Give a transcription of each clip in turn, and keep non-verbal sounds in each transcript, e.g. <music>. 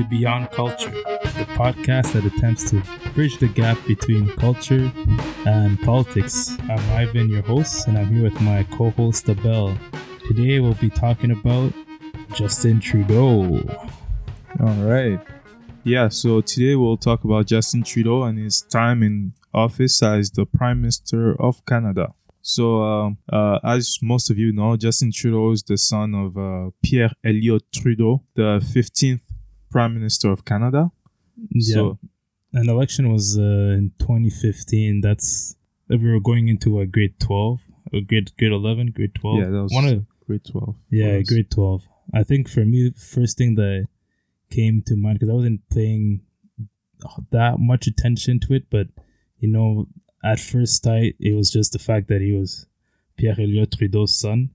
to Beyond Culture, the podcast that attempts to bridge the gap between culture and politics. I'm Ivan, your host, and I'm here with my co host, Abel. Today we'll be talking about Justin Trudeau. All right. Yeah, so today we'll talk about Justin Trudeau and his time in office as the Prime Minister of Canada. So, um, uh, as most of you know, Justin Trudeau is the son of uh, Pierre Elliott Trudeau, the 15th Prime Minister of Canada. Yeah. So, An election was uh, in 2015. That's we were going into a grade 12, a grade grade 11, grade 12. yeah, that was one of grade 12. yeah, was- grade 12. I think for me, first thing that came to mind because I wasn't paying that much attention to it, but you know, at first sight, it was just the fact that he was Pierre Elliott Trudeau's son.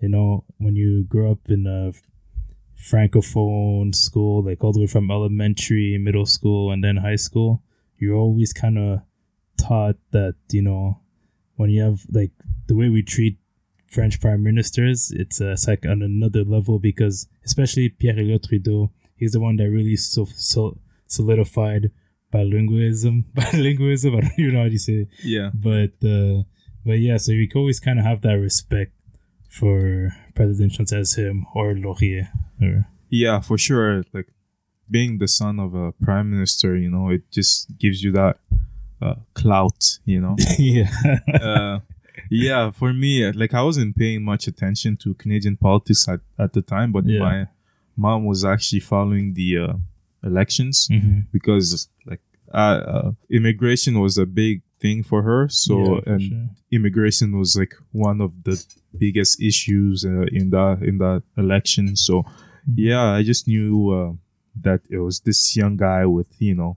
You know, when you grow up in a francophone school, like all the way from elementary, middle school, and then high school, you're always kind of taught that you know when you have like the way we treat French prime ministers, it's, uh, it's like on another level because especially Pierre Elliott Trudeau, he's the one that really so, so solidified bilingualism. <laughs> Bilingualism, I don't even know how to say it. Yeah. But uh, but yeah, so you always kind of have that respect for presidentials as him or Laurier. Or, Yeah, for sure. Like being the son of a prime minister, you know, it just gives you that uh, clout, you know. <laughs> yeah. uh, yeah, for me, like I wasn't paying much attention to Canadian politics at, at the time, but Yeah. my mom was actually following the uh, elections hmm because like uh, uh, immigration was a big thing for her. So Yeah, for and sure. immigration was like one of the biggest issues uh, in that in that election. So Mm-hmm. yeah, I just knew uh, that it was this young guy with you know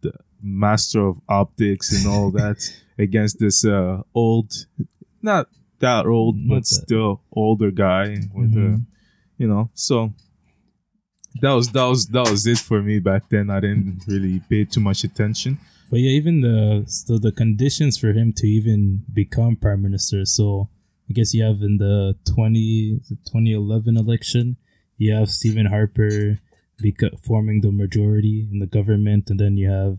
the master of optics and all <laughs> that against this uh, old, not that old, Not but that- still older guy with uh, Mhm. you know so. That was that was that was it for me back then. I didn't really pay too much attention. But yeah, even the so the conditions for him to even become prime minister. So I guess you have in the 20, the 2011 election, you have Stephen Harper beca- forming the majority in the government, and then you have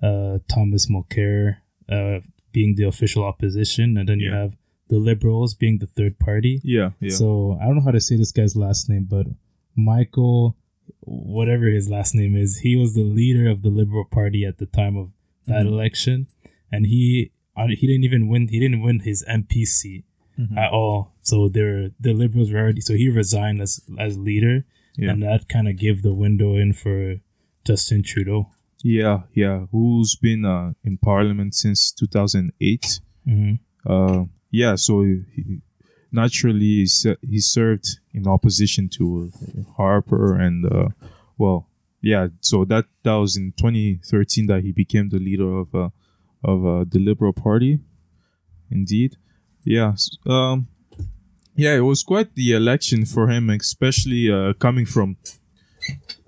uh, Thomas Mulcair uh, being the official opposition, and then you have the Liberals being the third party. Yeah, yeah. So I don't know how to say this guy's last name, but Michael, whatever his last name is, he was the leader of the Liberal Party at the time of that Mhm. election, and he uh, he didn't even win. He didn't win his MP seat Mhm. at all. So they're the Liberals were already. So he resigned as as leader, Yeah. and that kind of gave the window in for Justin Trudeau. Yeah, yeah. Who's been uh, in Parliament since 2008? hmm Uh, yeah, so he, naturally he, se- he served in opposition to Harper, and uh, well, yeah. So that that was in 2013 that he became the leader of uh, of uh, the Liberal Party. Indeed, yeah. Um, yeah, it was quite the election for him, especially uh, coming from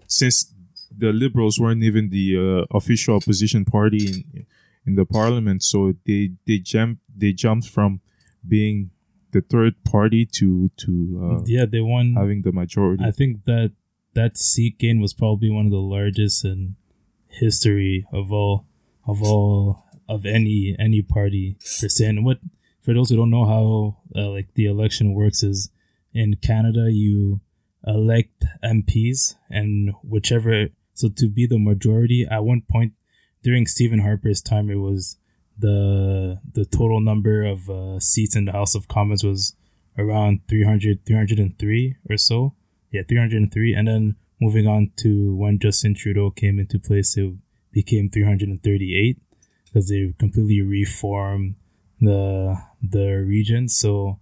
since the Liberals weren't even the uh, official opposition party in, in the parliament, so they they jumped they jumped from being the third party to to uh, Yeah, they won. having the majority. I think that that seat gain was probably one of the largest in history of all of all of any any party per se. What for those who don't know how uh, like the election works is in Canada you elect MPs and whichever so to be the majority at one point during Stephen Harper's time it was the the total number of uh, seats in the House of Commons was around 300 303 or so yeah 303 and then moving on to when justin trudeau came into place it became 338 because they completely reformed the the region. So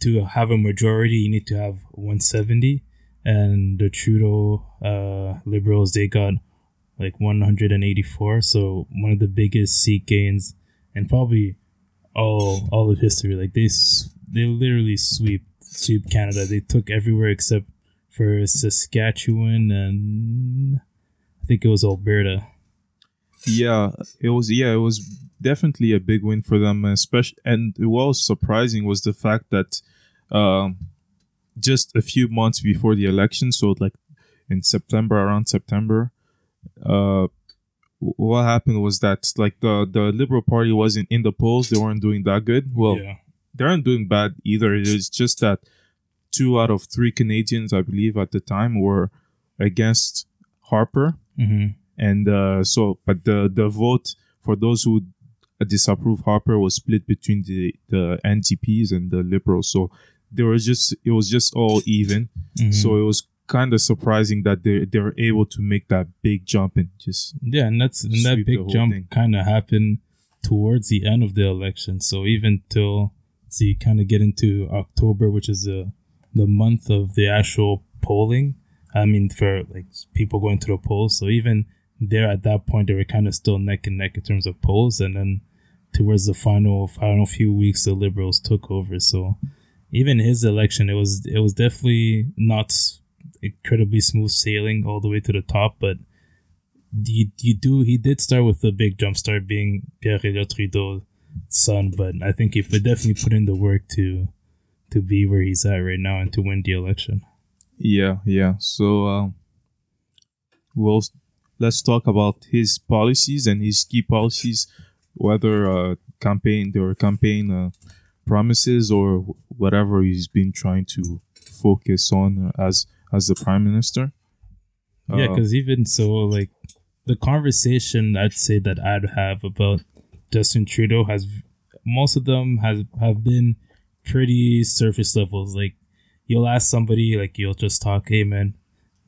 to have a majority you need to have 170 and the trudeau uh liberals they got like 184 so one of the biggest seat gains and probably all all of history. Like they they literally sweep sweep canada. They took everywhere except for saskatchewan and i think it was alberta yeah, it was. Yeah, it was definitely a big win for them, especially. And what was surprising was the fact that um, just a few months before the election, so like in September, around September. Uh, what happened was that like the the Liberal Party wasn't in the polls; they weren't doing that good. Well, yeah. they aren't doing bad either. It's just that two out of three Canadians, I believe, at the time were against Harper, hmm and uh, so but the the vote for those who disapprove Harper was split between the the NDPs and the Liberals. So there was just it was just all even. Mm-hmm. So it was kind of surprising that they they were able to make that big jump and just Yeah, and that's and that big jump kind of happened towards the end of the election. So even till so you kind of get into October, which is the the month of the actual polling. I mean, for like people going to the polls. So even there at that point, they were kind of still neck and neck in terms of polls, and then towards the final final few weeks, the Liberals took over. So even his election, it was it was definitely not incredibly smooth sailing all the way to the top, but you, you do he did start with a big jump start being Pierre Trudeau's son, but I think he definitely put in the work to to be where he's at right now and to win the election. yeah yeah. So um, well, let's talk about his policies and his key policies, whether uh, campaign were campaign uh, promises or whatever he's been trying to focus on uh, as as the prime minister. Yeah, Uh, because even so, like the conversation I'd say that I'd have about Justin Trudeau has most of them has have been pretty surface levels. Like you'll ask somebody, like you'll just talk, hey man,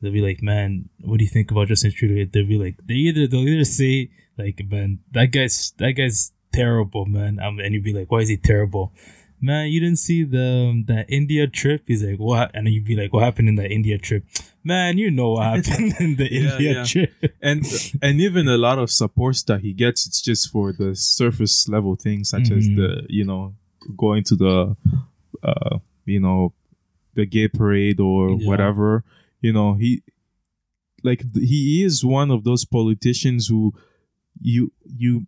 they'll be like, man, what do you think about Justin Trudeau? They'll be like, they either they'll either say like, man, that guy's that guy's terrible, man, um, and you'd be like, why is he terrible? Man, you didn't see the um, that India trip? He's like, what? And you'd be like, what happened in that India trip? Man, you know what <laughs> happened in the Yeah, India yeah. trip. and and even a lot of supports that he gets, it's just for the surface level things, such as Mhm. the you know going to the uh you know the gay parade or Yeah. whatever. You know he like he is one of those politicians who you you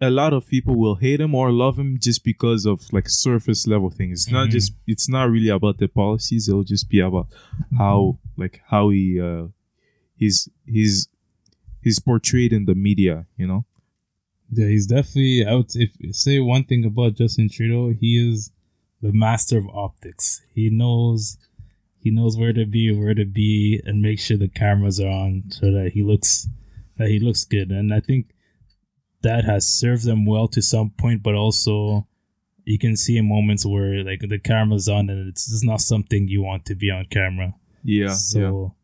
a lot of people will hate him or love him just because of like surface level things. It's not Mhm. just it's not really about the policies. It'll just be about how like how he uh he's he's he's portrayed in the media. You know. Yeah, he's definitely out. If say one thing about Justin Trudeau, he is the master of optics. He knows he knows where to be, where to be, and make sure the cameras are on so that he looks that he looks good. And I think that has served them well to some point, but also you can see in moments where like the camera's on and it's just not something you want to be on camera. Yeah. yeah. So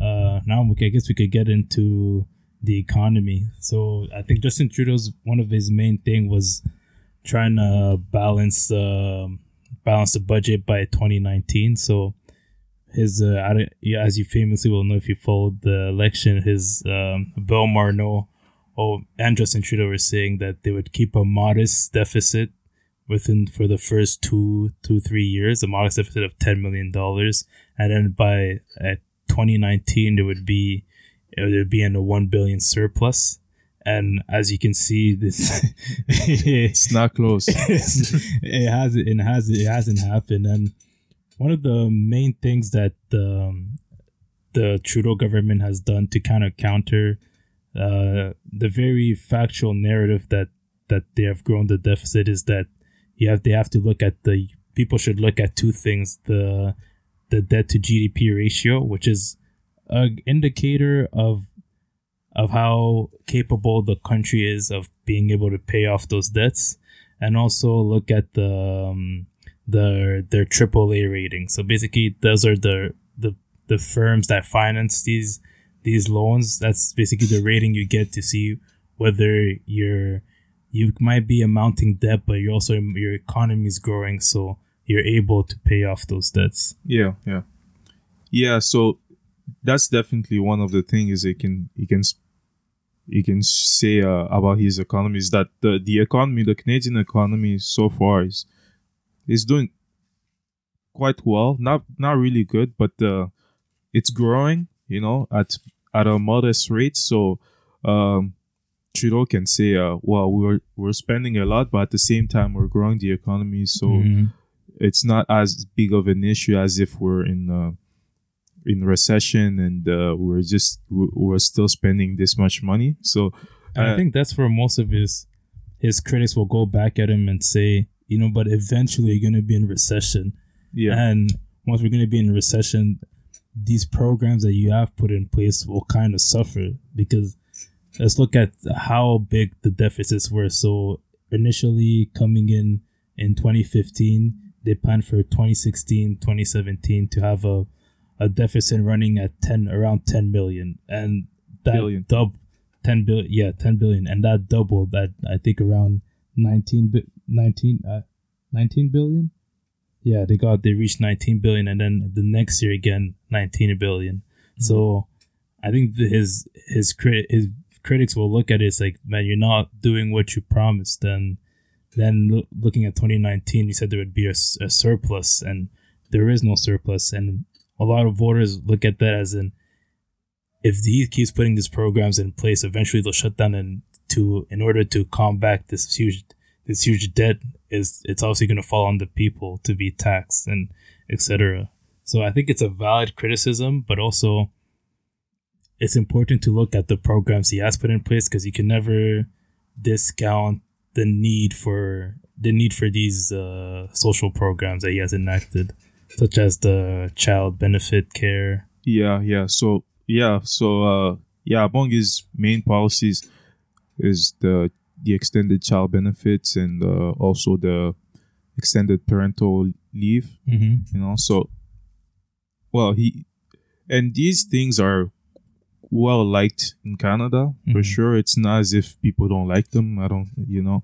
uh, now we I guess we could get into the economy. So I think Justin Trudeau's one of his main thing was trying to balance um balance the budget by 2019. So his uh, as you famously will know if you followed the election, his um, Bill Morneau oh, and Justin Trudeau were saying that they would keep a modest deficit within for the first two two three years, a modest deficit of ten million dollars, and then by uh, 2019 there would be it would be in a one billion surplus. And as you can see, this <laughs> It's not close. <laughs> it has it has it hasn't happened. And one of the main things that um, the Trudeau government has done to kind of counter uh, the very factual narrative that that they have grown the deficit is that you have they have to look at the people should look at two things the the debt to GDP ratio, which is an indicator of of how capable the country is of being able to pay off those debts, and also look at the um, the their AAA rating. So basically, those are the the the firms that finance these these loans. That's basically the rating you get to see whether you're you might be a mounting debt, but you're also your economy is growing, so you're able to pay off those debts. Yeah, yeah, yeah. So that's definitely one of the things he can he can he can say uh, about his economy is that the the economy, the Canadian economy, so far is is doing quite well. Not not really good, but uh, it's growing. You know, at at a modest rate. So um, Trudeau can say, uh, "Well, we're we're spending a lot, but at the same time, we're growing the economy." So Mhm. it's not as big of an issue as if we're in uh, in recession and uh, we're just we- we're still spending this much money. So And I uh, think that's where most of his his critics will go back at him and say, you know, but eventually you're going to be in recession. yeah, And once we're going to be in recession, these programs that you have put in place will kind of suffer because let's look at how big the deficits were. So initially coming in in 2015, they planned for 2016, 2017 to have a, a deficit running at 10 around 10 million and that Billion. dub 10 billion yeah 10 billion and that doubled at I think around 19 bi- 19 uh, 19 billion yeah, they got they reached 19 billion, and then the next year again 19 billion. So I think his his crit his critics will look at it as like, man, you're not doing what you promised. And then loo- looking at 2019, you said there would be a surplus, and there is no surplus. And a lot of voters look at that as in, if he keeps putting these programs in place, eventually they'll shut down and to in order to combat this huge this huge debt is it's obviously going to fall on the people to be taxed and etc. So I think it's a valid criticism, but also it's important to look at the programs he has put in place because you can never discount the need for the need for these uh, social programs that he has enacted, such as the child benefit care. Yeah, yeah. So yeah, so uh yeah, among his main policies is the the extended child benefits and uh, also the extended parental leave. Mm-hmm. You know, so well he and these things are well liked in Canada for Mhm. sure. It's not as if people don't like them. I don't, you know,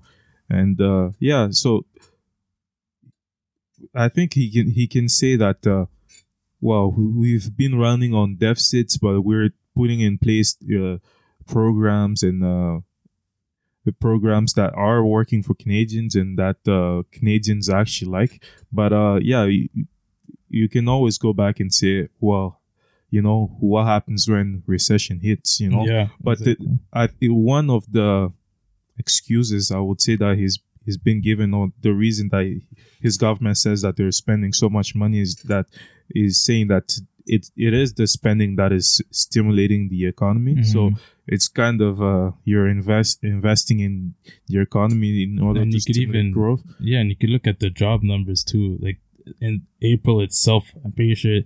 and uh yeah, so I think he can he can say that. uh well, we- we've been running on deficits, but we're putting in place uh, programs and uh, the programs that are working for Canadians and that uh, Canadians actually like. But uh, yeah, you, you can always go back and say, well, you know, what happens when recession hits, you know? Yeah, but the- I one of the excuses I would say that he's he's been given or the reason that he- his government says that they're spending so much money is that is saying that it it is the spending that is stimulating the economy. So Mhm. it's kind of uh you're invest investing in the economy in order And to stimulate even- growth. Yeah, and you could look at the job numbers too. Like in April itself, I'm pretty sure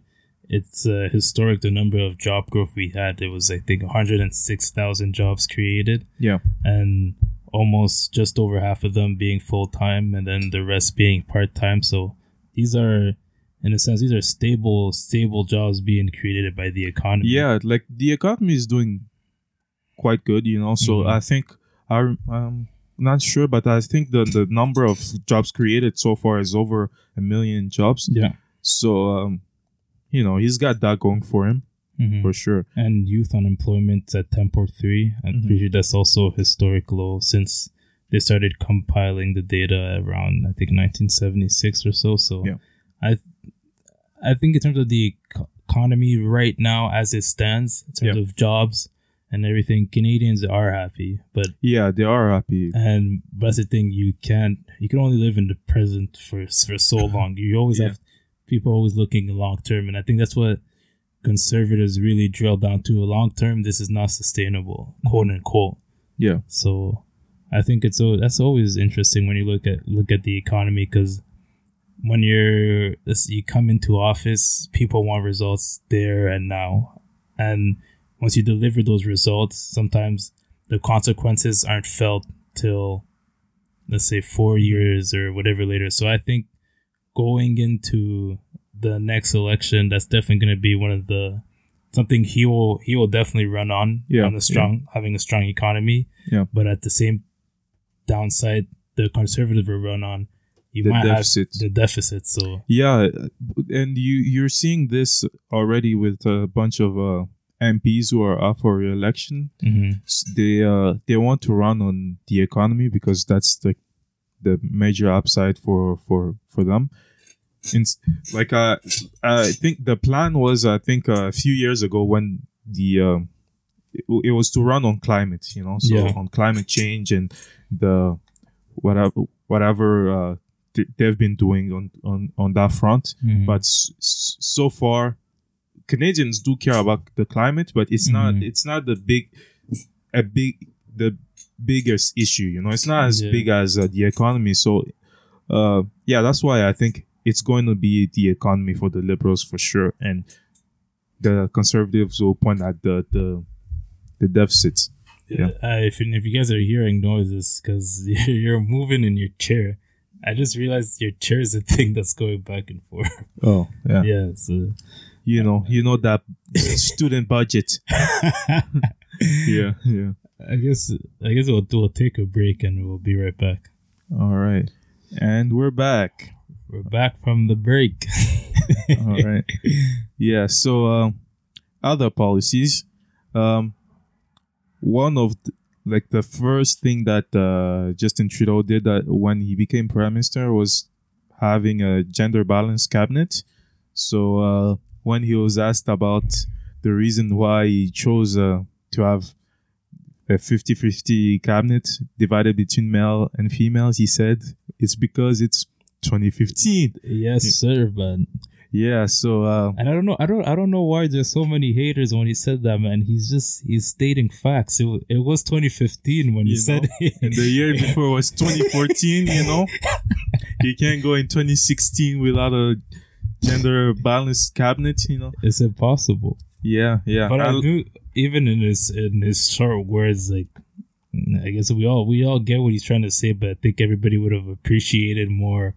it's uh, historic the number of job growth we had. It was I think 106,000 jobs created, Yeah. and almost just over half of them being full time, and then the rest being part time. So these are, in a sense, these are stable, stable jobs being created by the economy. Yeah, like the economy is doing quite good, you know. So Mhm. I think I I'm not sure, but I think the the number of jobs created so far is over a million jobs. yeah. So um, you know, he's got that going for him Mhm. for sure. and youth unemployment at 10.3 i'm Mhm. pretty sure that's also historic low since they started compiling the data around i think 1976 or so so Yeah. i i think in terms of the economy right now as it stands in terms Yeah. of jobs and everything canadians are happy but Yeah, they are happy. and that's the thing you can't you can only live in the present for for so <laughs> long you always Yeah. have people always looking long term and i think that's what conservatives really drill down to a long term this is not sustainable quote unquote. Yeah, so i think it's so that's always interesting when you look at look at the economy because when you're you come into office people want results there and now. And once you deliver those results sometimes the consequences aren't felt till let's say four years or whatever later. So i think going into the next election that's definitely going to be one of the something he will he will definitely run on Yeah, on the strong having a strong economy Yeah. but at the same downside the conservative will run on you The might deficits. have the deficit so yeah, and you you're seeing this already with a bunch of uh, MPs who are up for re-election. mhm. S- They uh they want to run on the economy because that's the the major upside for for for them. It's like uh, I think the plan was I think uh, a few years ago when the um, it, it was to run on climate, you know, so Yeah. on climate change and the whatever whatever uh, th- they've been doing on on on that front. Mhm. But s- s- so far, Canadians do care about the climate, but it's not Mhm. it's not the big a big the biggest issue. You know, it's not as Yeah. big as uh, the economy. So, uh, yeah, that's why I think it's going to be the economy for the liberals for sure, and the conservatives will point at the the the deficits. Yeah. Uh, if if you guys are hearing noises because <laughs> you're, you're moving in your chair, I just realized your chair is a thing that's going back and forth. <laughs> Oh, yeah. yeah. So You know, you know that student budget. <laughs> Yeah, yeah. I guess I guess we'll we'll take a break and we'll be right back. All right, and we're back. We're back from the break. <laughs> All right. Yeah. So, um, other policies. Um, one of the, like the first thing that uh, Justin Trudeau did that when he became prime minister was having a gender balanced cabinet. So uh, when he was asked about the reason why he chose uh, to have a 50-50 cabinet divided between male and females, he said it's because it's 2015. yes, sir, man. Yeah. So. Uh, And I don't know, I don't, I don't know why there's so many haters when he said that, man. He's just he's stating facts. It, it was 2015 when he You said it. and the year <laughs> before was 2014 you know you can't go in 2016 without a gender balanced cabinet you know it's impossible. yeah yeah But I I'll- do, even in his in his short words, like I guess we all we all get what he's trying to say, but I think everybody would have appreciated more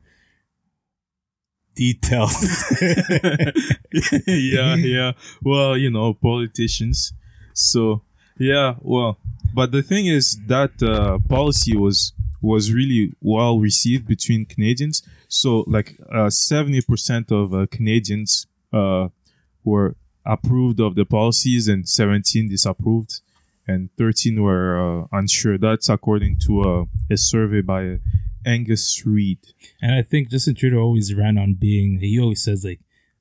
details. <laughs> <laughs> yeah yeah. Well you know politicians. So yeah well but the thing is that uh, policy was was really well received between canadians. So like uh, 70% of uh, canadians uh, were approved of the policies and 17 disapproved and 13 were uh, unsure. That's according to uh, a survey by angus reid And I think Justin Trudeau always ran on being. He always says like,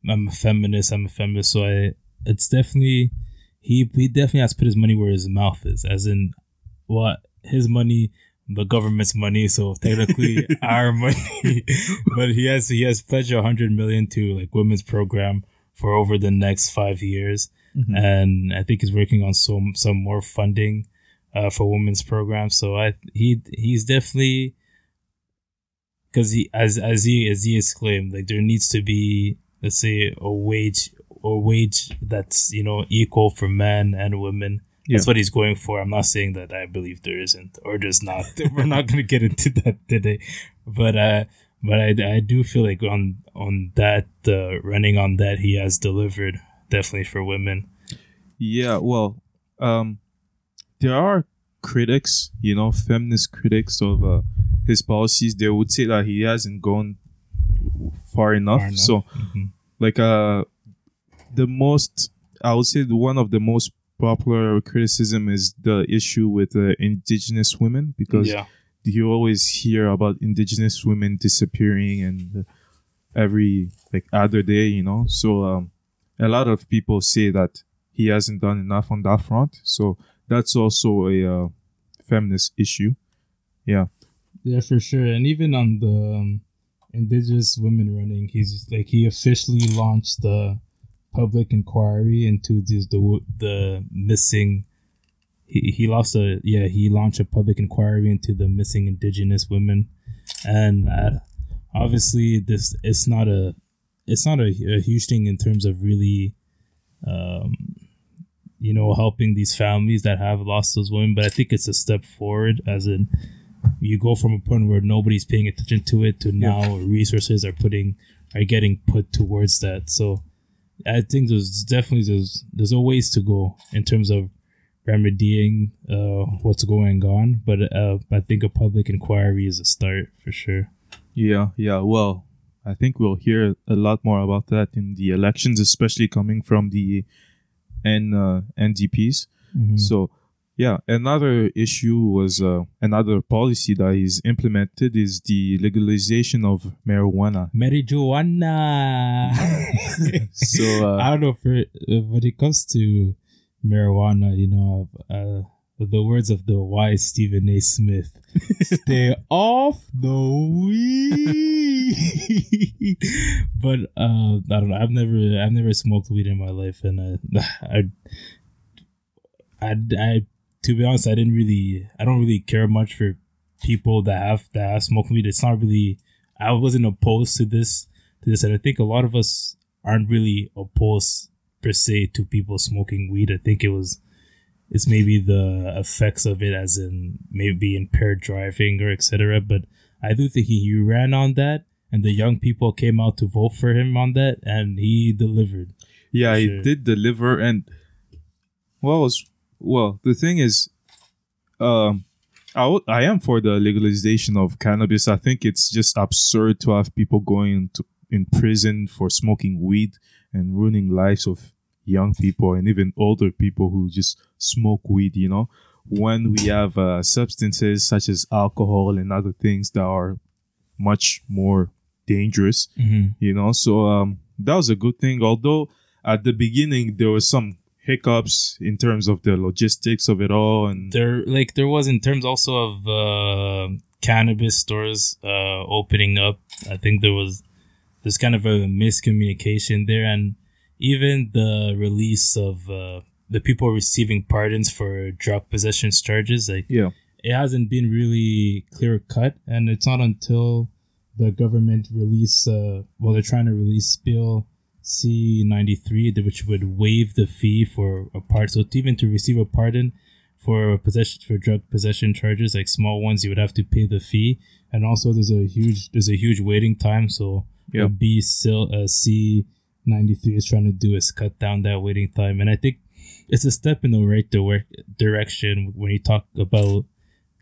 "I'm a feminist. I'm a feminist." So I, it's definitely he. He definitely has put his money where his mouth is, as in, what his money, the government's money. So technically <laughs> our money. <laughs> but he has he has pledged a hundred million to like women's program for over the next five years, and I think he's working on some some more funding, uh, for women's programs. So I he he's definitely because he as as he as he has claimed like there needs to be let's say a wage a wage that's you know equal for men and women. That's what he's going for. I'm not saying that i believe there isn't or there's not. <laughs> We're not going to get into that today. But uh but i i do feel like on on that uh running on that he has delivered definitely for women. Yeah, well, um, there are critics, you know, feminist critics of uh, his policies. They would say that he hasn't gone far enough. Far enough. So, Mhm. like, uh, the most, I would say, the one of the most popular criticism is the issue with uh, indigenous women because yeah you always hear about indigenous women disappearing and uh, every like other day you know so um a lot of people say that he hasn't done enough on that front so that's also a uh, feminist issue yeah Yeah, for sure. And even on the um, Indigenous women running, he's like he officially launched the public inquiry into this, the the missing. He, he lost a yeah he launched a public inquiry into the missing Indigenous women, and uh, obviously this it's not a it's not a, a huge thing in terms of really, um, you know, helping these families that have lost those women. But I think it's a step forward as in you go from a point where nobody's paying attention to it to now resources are putting are getting put towards that. So I think there's definitely there's there's a ways to go in terms of remedying uh, what's going on, but uh, I think a public inquiry is a start for sure. yeah yeah well i think we'll hear a lot more about that in the elections especially coming from the N, uh, ndps So, yeah, another issue was uh, another policy that is implemented is the legalization of marijuana. marijuana. <laughs> So, uh, <laughs> I don't know for when it comes to marijuana, you know, uh, the words of the wise Stephen A. Smith: "Stay <laughs> off the weed." but uh, I don't know. I've never, I've never smoked weed in my life, and uh, <sighs> I, I, I, to be honest, I didn't really, I don't really care much for people that have that have smoked weed. It's not really. I wasn't opposed to this, to this, and I think a lot of us aren't really opposed per se to people smoking weed. I think it was it's maybe the effects of it as in maybe impaired driving or etc. But I do think he, he ran on that and the young people came out to vote for him on that and he delivered. Yeah, sure. he did deliver and well well the thing is um I, w- I am for the legalization of cannabis. I think it's just absurd to have people going to in prison for smoking weed and ruining lives of young people and even older people who just smoke weed, you know, when we have uh, substances such as alcohol and other things that are much more dangerous, mm-hmm. you know. So um, that was a good thing. Although at the beginning there was some hiccups in terms of the logistics of it all, and there like there was in terms also of uh, cannabis stores uh, opening up. I think there was there's kind of a miscommunication there, and even the release of uh, the people receiving pardons for drug possession charges, like yeah, it hasn't been really clear cut, and it's not until the government release, uh, well, they're trying to release Bill C ninety three, which would waive the fee for a part. So even to receive a pardon for possession for drug possession charges, like small ones, you would have to pay the fee, and also there's a huge there's a huge waiting time. So yep. B still uh, C ninety three is trying to do is cut down that waiting time, and I think it's a step in the right direction when you talk about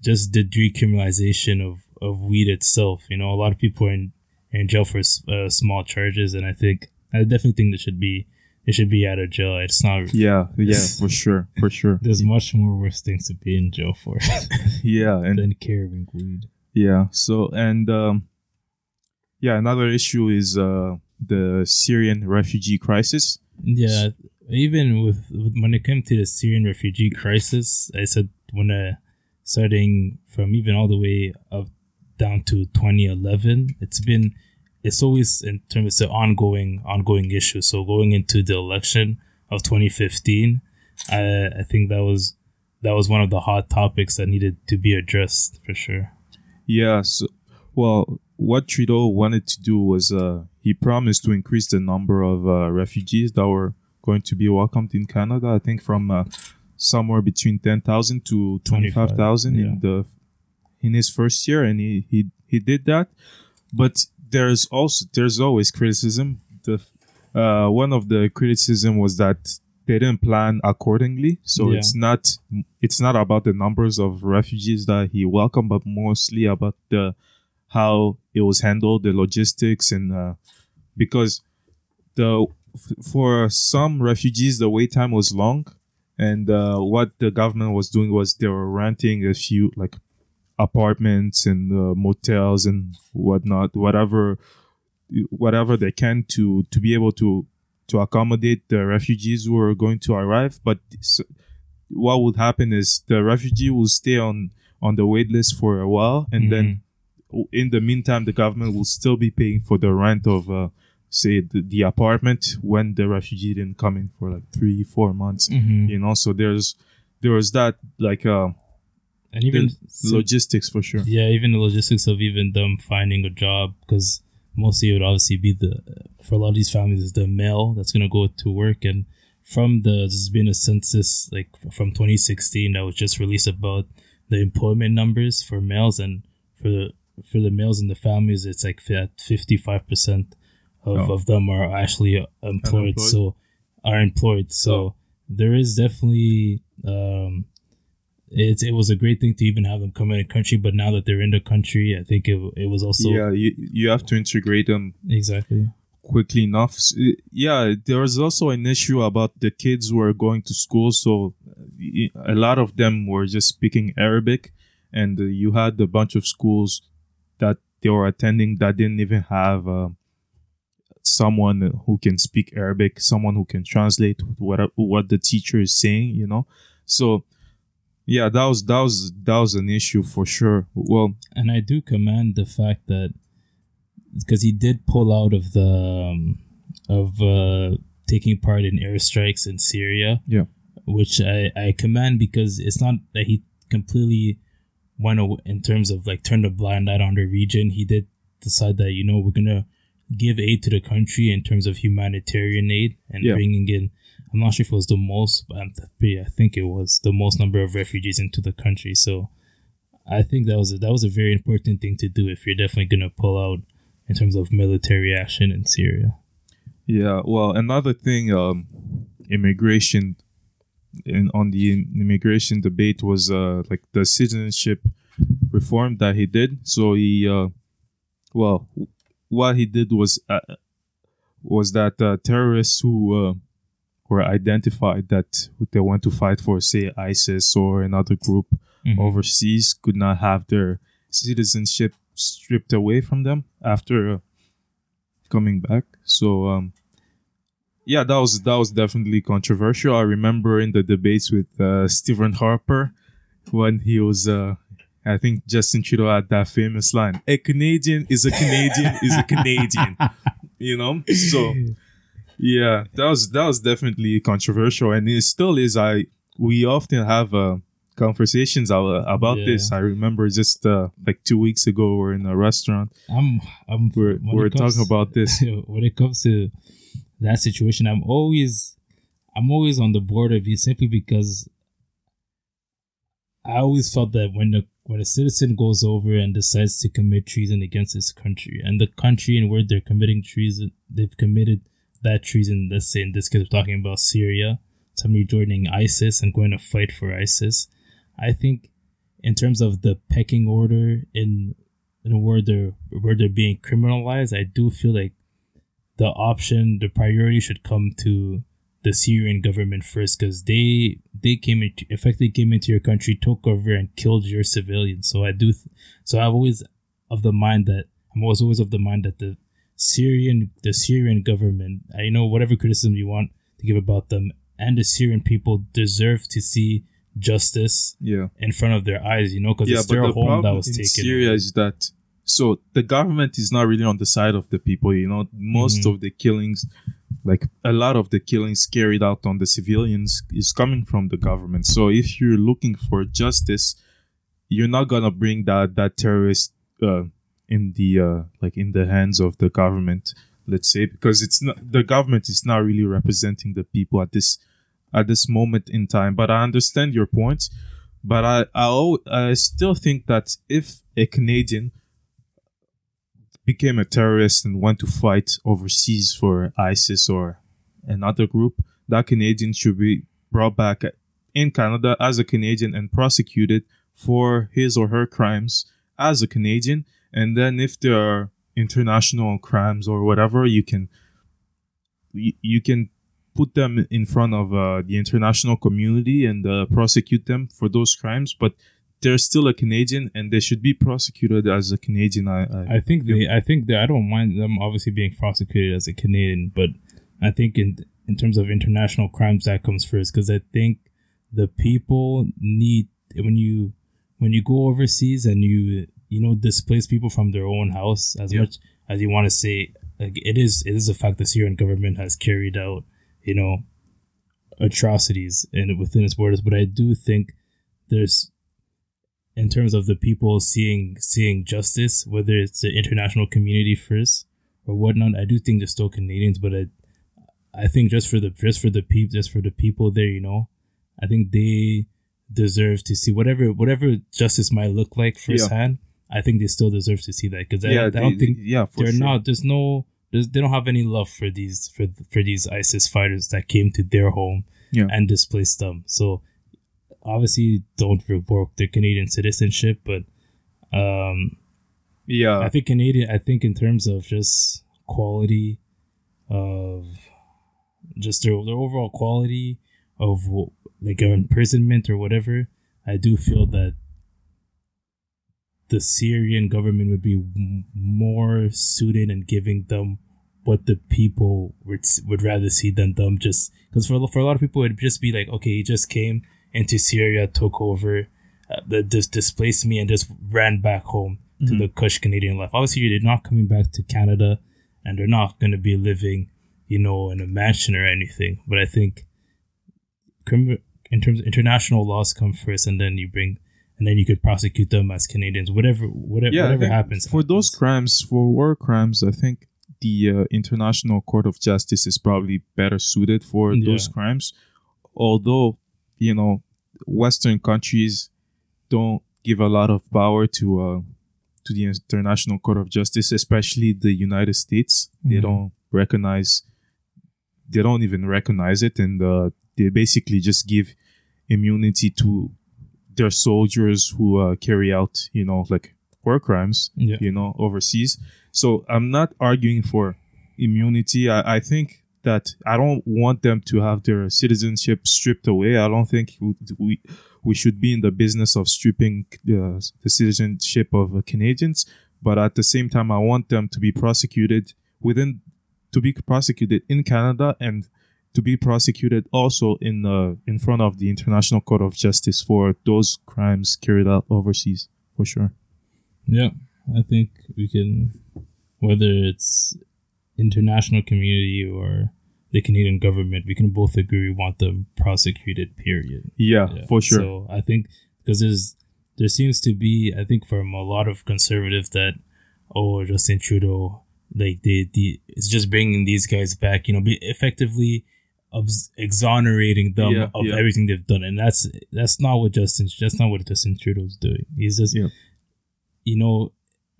just the decriminalization of, of weed itself. You know, a lot of people are in, in jail for uh, small charges, and I think I definitely think they should be it should be out of jail. It's not. Yeah, yeah, for sure, for sure. There's much more worse things to be in jail for. <laughs> yeah, and than carrying weed. Yeah. So and um, yeah, another issue is uh, the Syrian refugee crisis. Yeah, even with, with, when it came to the Syrian refugee crisis, I said when uh, starting from even all the way up down to 2011, it's been it's always in terms of ongoing ongoing issue. So going into the election of 2015, I I think that was that was one of the hot topics that needed to be addressed for sure. Yeah. So, well, what Trudeau wanted to do was uh, he promised to increase the number of uh, refugees that were going to be welcomed in Canada. I think from uh, somewhere between ten thousand to twenty five thousand yeah. in the in his first year, and he he he did that. But there's also there's always criticism. The uh, one of the criticism was that they didn't plan accordingly. So yeah. it's not it's not about the numbers of refugees that he welcomed, but mostly about the how it was handled, the logistics, and uh, because the for some refugees, the wait time was long, and uh, what the government was doing was they were renting a few like apartments and uh, motels and whatnot, whatever, whatever they can to to be able to to accommodate the refugees who are going to arrive. But what would happen is the refugee will stay on on the wait list for a while, and mm-hmm. then in the meantime, the government will still be paying for the rent of uh, say the, the apartment when the refugee didn't come in for like three four months mm-hmm. you know so there's there was that like uh and even logistics for sure yeah even the logistics of even them finding a job because mostly it would obviously be the for a lot of these families is the male that's going to go to work and from the there's been a census like from 2016 that was just released about the employment numbers for males and for the for the males in the families it's like at 55 percent of, of them are actually employed, Unemployed? so are employed. So oh. there is definitely um, it it was a great thing to even have them come in the country. But now that they're in the country, I think it, it was also yeah you, you have to integrate them exactly quickly enough. Yeah, there was also an issue about the kids who are going to school, so a lot of them were just speaking Arabic, and you had a bunch of schools that they were attending that didn't even have. Uh, someone who can speak Arabic, someone who can translate what what the teacher is saying, you know. So yeah, that was that was that was an issue for sure. Well, and I do commend the fact that because he did pull out of the um, of uh, taking part in airstrikes in Syria. Yeah. which I I commend because it's not that he completely went away in terms of like turned a blind eye on the region. He did decide that you know we're gonna give aid to the country in terms of humanitarian aid and Yeah. bringing in. I'm not sure if it was the most, but I'm- think it was the most number of refugees into the country. So I think that was a, that was a very important thing to do if you're definitely gonna pull out in terms of military action in Syria. Yeah, well, another thing, um, immigration, in on the immigration debate was uh like the citizenship reform that he did. So he, uh, well, what he did was uh, was that uh, terrorists who uh, were identified that they want to fight for, say, ISIS or another group Mhm. overseas, could not have their citizenship stripped away from them after uh, coming back. So um yeah, that was that was definitely controversial. I remember in the debates with uh, Stephen Harper when he was uh I think Justin Trudeau had that famous line, a Canadian is a Canadian is a Canadian. <laughs> You know? So yeah, that was that was definitely controversial and it still is I we often have uh conversations about Yeah. this. I remember just uh, like 2 weeks ago we're in a restaurant I'm I'm we're we're it talking about <laughs> this. when it comes to that situation, I'm always I'm always on the border be simply because I always felt that when the when a citizen goes over and decides to commit treason against his country and the country in where they're committing treason, they've committed that treason. Let's say in this case, we're talking about Syria, somebody joining ISIS and going to fight for ISIS. I think, in terms of the pecking order in in where they're where they're being criminalized, I do feel like the option, the priority should come to the Syrian government first because they they came into effectively came into your country, took over and killed your civilians. So I do, th- so I've always of the mind that I'm always always of the mind that the Syrian the Syrian government, I know whatever criticism you want to give about them, and the Syrian people deserve to see justice Yeah. in front of their eyes. You know, because yeah, it's their the home that was in taken. Syria is that so the government is not really on the side of the people. You know, most Mhm. of the killings, like a lot of the killings carried out on the civilians, is coming from the government. So if you're looking for justice, you're not gonna bring that that terrorist uh, in the uh, like in the hands of the government. Let's say because it's not the government is not really representing the people at this at this moment in time. But I understand your point. But I I, I still think that if a Canadian became a terrorist and went to fight overseas for ISIS or another group, that Canadian should be brought back in Canada as a Canadian and prosecuted for his or her crimes as a Canadian. And then if there are international crimes or whatever, you can you, you can put them in front of uh, the international community and uh, prosecute them for those crimes. But they're still a Canadian and they should be prosecuted as a Canadian. I, I, I think they, I think that I don't mind them obviously being prosecuted as a Canadian, but I think in in terms of international crimes that comes first because I think the people need when you when you go overseas and you you know displace people from their own house as Yeah. much as you want to say like it is it is a fact the Syrian government has carried out you know atrocities in within its borders, but I do think there's in terms of the people seeing seeing justice, whether it's the international community first or whatnot, I do think they're still Canadians, but I I think just for the just for the people just for the people there, you know, I think they deserve to see whatever whatever justice might look like firsthand. I think they still deserve to see that because I, yeah, I don't they- think yeah, they're sure. not. There's no. There's, they don't have any love for these for for these ISIS fighters that came to their home Yeah. and displaced them. So obviously, don't revoke their Canadian citizenship, but um, Yeah, I think Canadian. I think in terms of just quality of just their their overall quality of like their imprisonment or whatever, I do feel that the Syrian government would be more suited in giving them what the people would would rather see than them just because for a- for a lot of people it'd just be like okay he just came into Syria took over uh, the dis- displaced me and just ran back home to Mhm. the cush Canadian life. Obviously, they're not coming back to Canada, and they're not going to be living, you know, in a mansion or anything. But I think, in terms of international laws come first, and then you bring, and then you could prosecute them as Canadians. Whatever, whatever, yeah, whatever happens for those crimes, for war crimes, I think the uh, International Court of Justice is probably better suited for those crimes. Although, you know, Western countries don't give a lot of power to uh, to the International Court of Justice, especially the United States. They Mhm. don't recognize. They don't even recognize it, and uh, they basically just give immunity to their soldiers who uh, carry out, you know, like war crimes Yeah. you know, overseas. So I'm not arguing for immunity. I, I think that I don't want them to have their citizenship stripped away. I don't think we we, should be in the business of stripping uh, the citizenship of uh, Canadians. But at the same time, I want them to be prosecuted within to be prosecuted in Canada and to be prosecuted also in uh, in front of the International Court of Justice for those crimes carried out overseas, for sure. Yeah, I think we can, whether it's international community or the Canadian government, we can both agree we want them prosecuted. Period. Yeah, Yeah. for sure. So I think because there's there seems to be I think from a lot of conservatives that oh Justin Trudeau like the the it's just bringing these guys back you know be effectively obs- exonerating them Yeah, of yeah. everything they've done and that's that's not what Justin that's not what Justin Trudeau's doing he's just Yeah. you know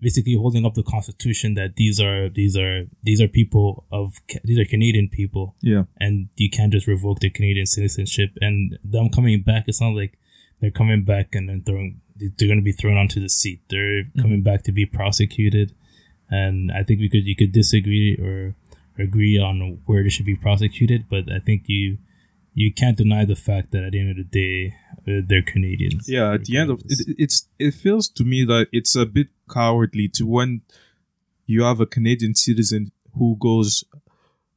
basically holding up the constitution that these are these are these are people of these are Canadian people yeah, and you can't just revoke their Canadian citizenship. And them coming back, it's not like they're coming back and then throwing. They're going to be thrown onto the seat. They're mm-hmm. coming back to be prosecuted, and I think we could you could disagree or agree on where they should be prosecuted, but I think you you can't deny the fact that at the end of the day uh, they're Canadians. yeah. At the end of it, it's it feels to me that it's a bit cowardly to when you have a Canadian citizen who goes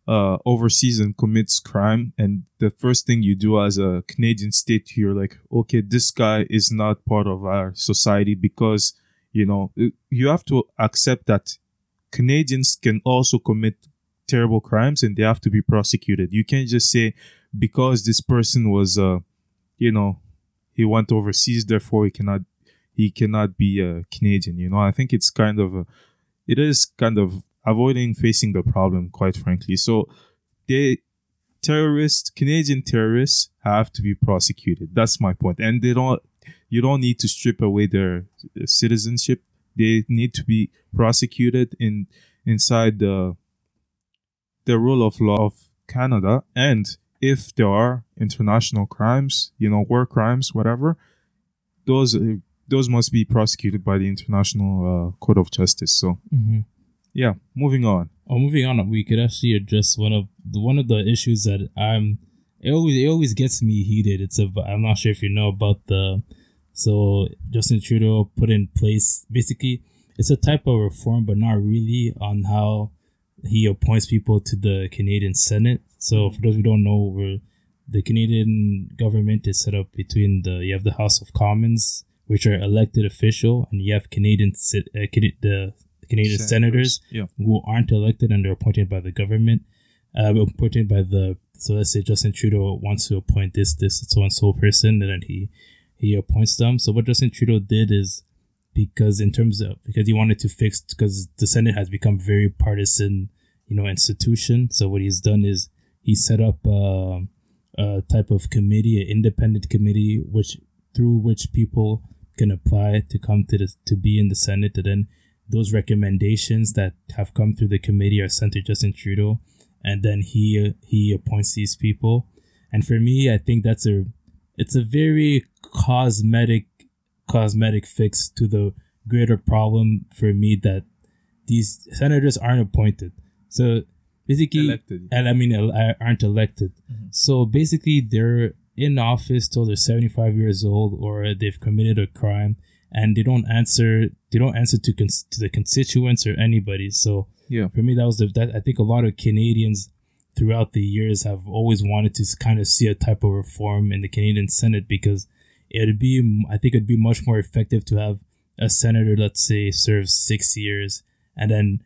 uh, overseas and commits crime, and the first thing you do as a Canadian state, you're like, okay, this guy is not part of our society because you know you have to accept that Canadians can also commit terrible crimes and they have to be prosecuted. You can't just say because this person was, uh, you know, he went overseas, therefore he cannot he cannot be a Canadian. You know, I think it's kind of a, it is kind of avoiding facing the problem, quite frankly. So they terrorists, Canadian terrorists, have to be prosecuted. That's my point. and they don't. You don't need to strip away their citizenship. They need to be prosecuted in inside the the rule of law of Canada, and if there are international crimes, you know, war crimes, whatever, those uh, those must be prosecuted by the International uh, Court of Justice. So, Mhm. yeah, moving on. Oh, moving on, we could actually address one of the one of the issues that I'm. It always it always gets me heated. It's a I'm not sure if you know about the. So Justin Trudeau put in place basically it's a type of reform, but not really on how he appoints people to the Canadian Senate. So for those who don't know, we're, the Canadian government is set up between the you have the House of Commons, which are elected official, and you have Canadian sit- uh, the Canadian senators Yeah. who aren't elected and they're appointed by the government, uh, appointed by the. So let's say Justin Trudeau wants to appoint this, this, so and so person, and then he he appoints them. So what Justin Trudeau did is because in terms of because he wanted to fix because the Senate has become very partisan, you know, institution. So what he's done is he set up uh, a type of committee, an independent committee, which through which people can apply to come to the to be in the Senate, and then those recommendations that have come through the committee are sent to Justin Trudeau, and then he he appoints these people. And for me, I think that's a it's a very cosmetic cosmetic fix to the greater problem for me that these senators aren't appointed. So basically, Elected. and I mean aren't elected. Mhm. So basically, they're in office till they're seventy five years old or they've committed a crime, and they don't answer. They don't answer to cons- to the constituents or anybody. So Yeah. for me, that was the that I think a lot of Canadians throughout the years have always wanted to kind of see a type of reform in the Canadian Senate because it'd be I think it'd be much more effective to have a senator, let's say, serves six years and then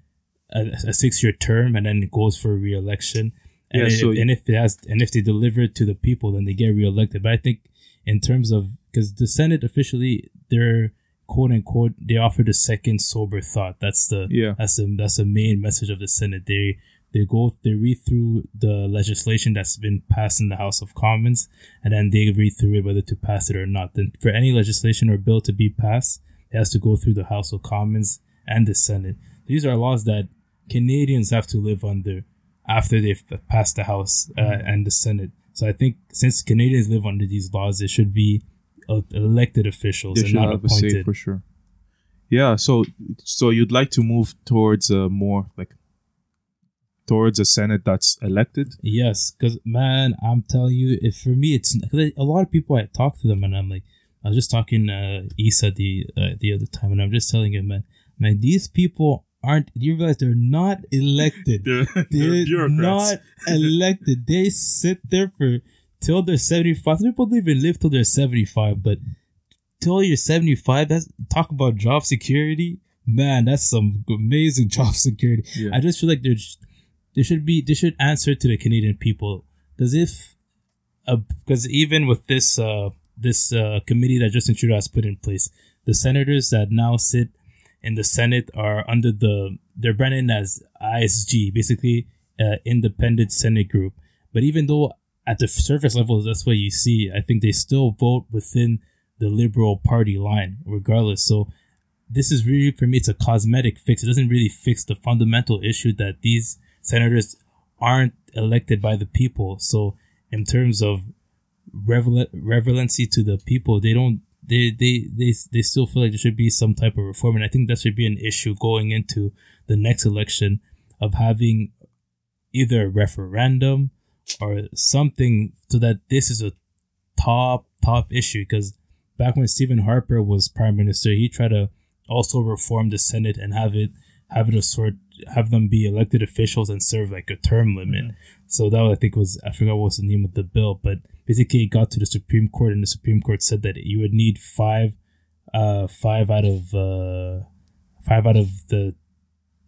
a, a six year term and then goes for re-election. And, Yeah, if, so- and if it has and if they deliver it to the people, then they get re-elected. But I think in terms of because the Senate officially they're quote unquote they offer the second sober thought. That's the Yeah. that's the that's the main message of the Senate. They they go they read through the legislation that's been passed in the House of Commons and then they read through it whether to pass it or not. Then for any legislation or bill to be passed, it has to go through the House of Commons and the Senate. These are laws that Canadians have to live under after they've passed the House uh, and the Senate. So I think since Canadians live under these laws, it should be uh, elected officials They and not have a say appointed. for sure. Yeah, so so you'd like to move towards a more like towards a senate that's elected. Yes, because man, I'm telling you, if for me, it's 'cause a lot of people. I talk to them, and I'm like, I was just talking uh, Issa the uh, the other time, and I'm just telling him, man, man, these people aren't. You realize they're not elected. <laughs> They're, not <laughs> elected. They sit there for till they're 75. Some people don't even live till they're 75, but till you're 75, that's talk about job security. Man, that's some amazing <laughs> job security. Yeah. I just feel like there's they should be they should answer to the Canadian people. Because if because even with this uh this uh committee that Justin Trudeau has put in place, the senators that now sit in the Senate are under the they're branded as ISG, basically uh, independent Senate group. But even though at the surface level that's what you see, I think they still vote within the Liberal Party line, regardless. So this is really for me it's a cosmetic fix. It doesn't really fix the fundamental issue that these senators aren't elected by the people. So in terms of relevancy to the people, they don't they, they they they still feel like there should be some type of reform, and I think that should be an issue going into the next election of having either a referendum or something so that this is a top top issue because back when Stephen Harper was prime minister, he tried to also reform the Senate and have it have it a sort have them be elected officials and serve like a term limit. So that I think was I forgot what was the name of the bill, but basically it got to the Supreme Court and the Supreme Court said that you would need five uh five out of uh five out of the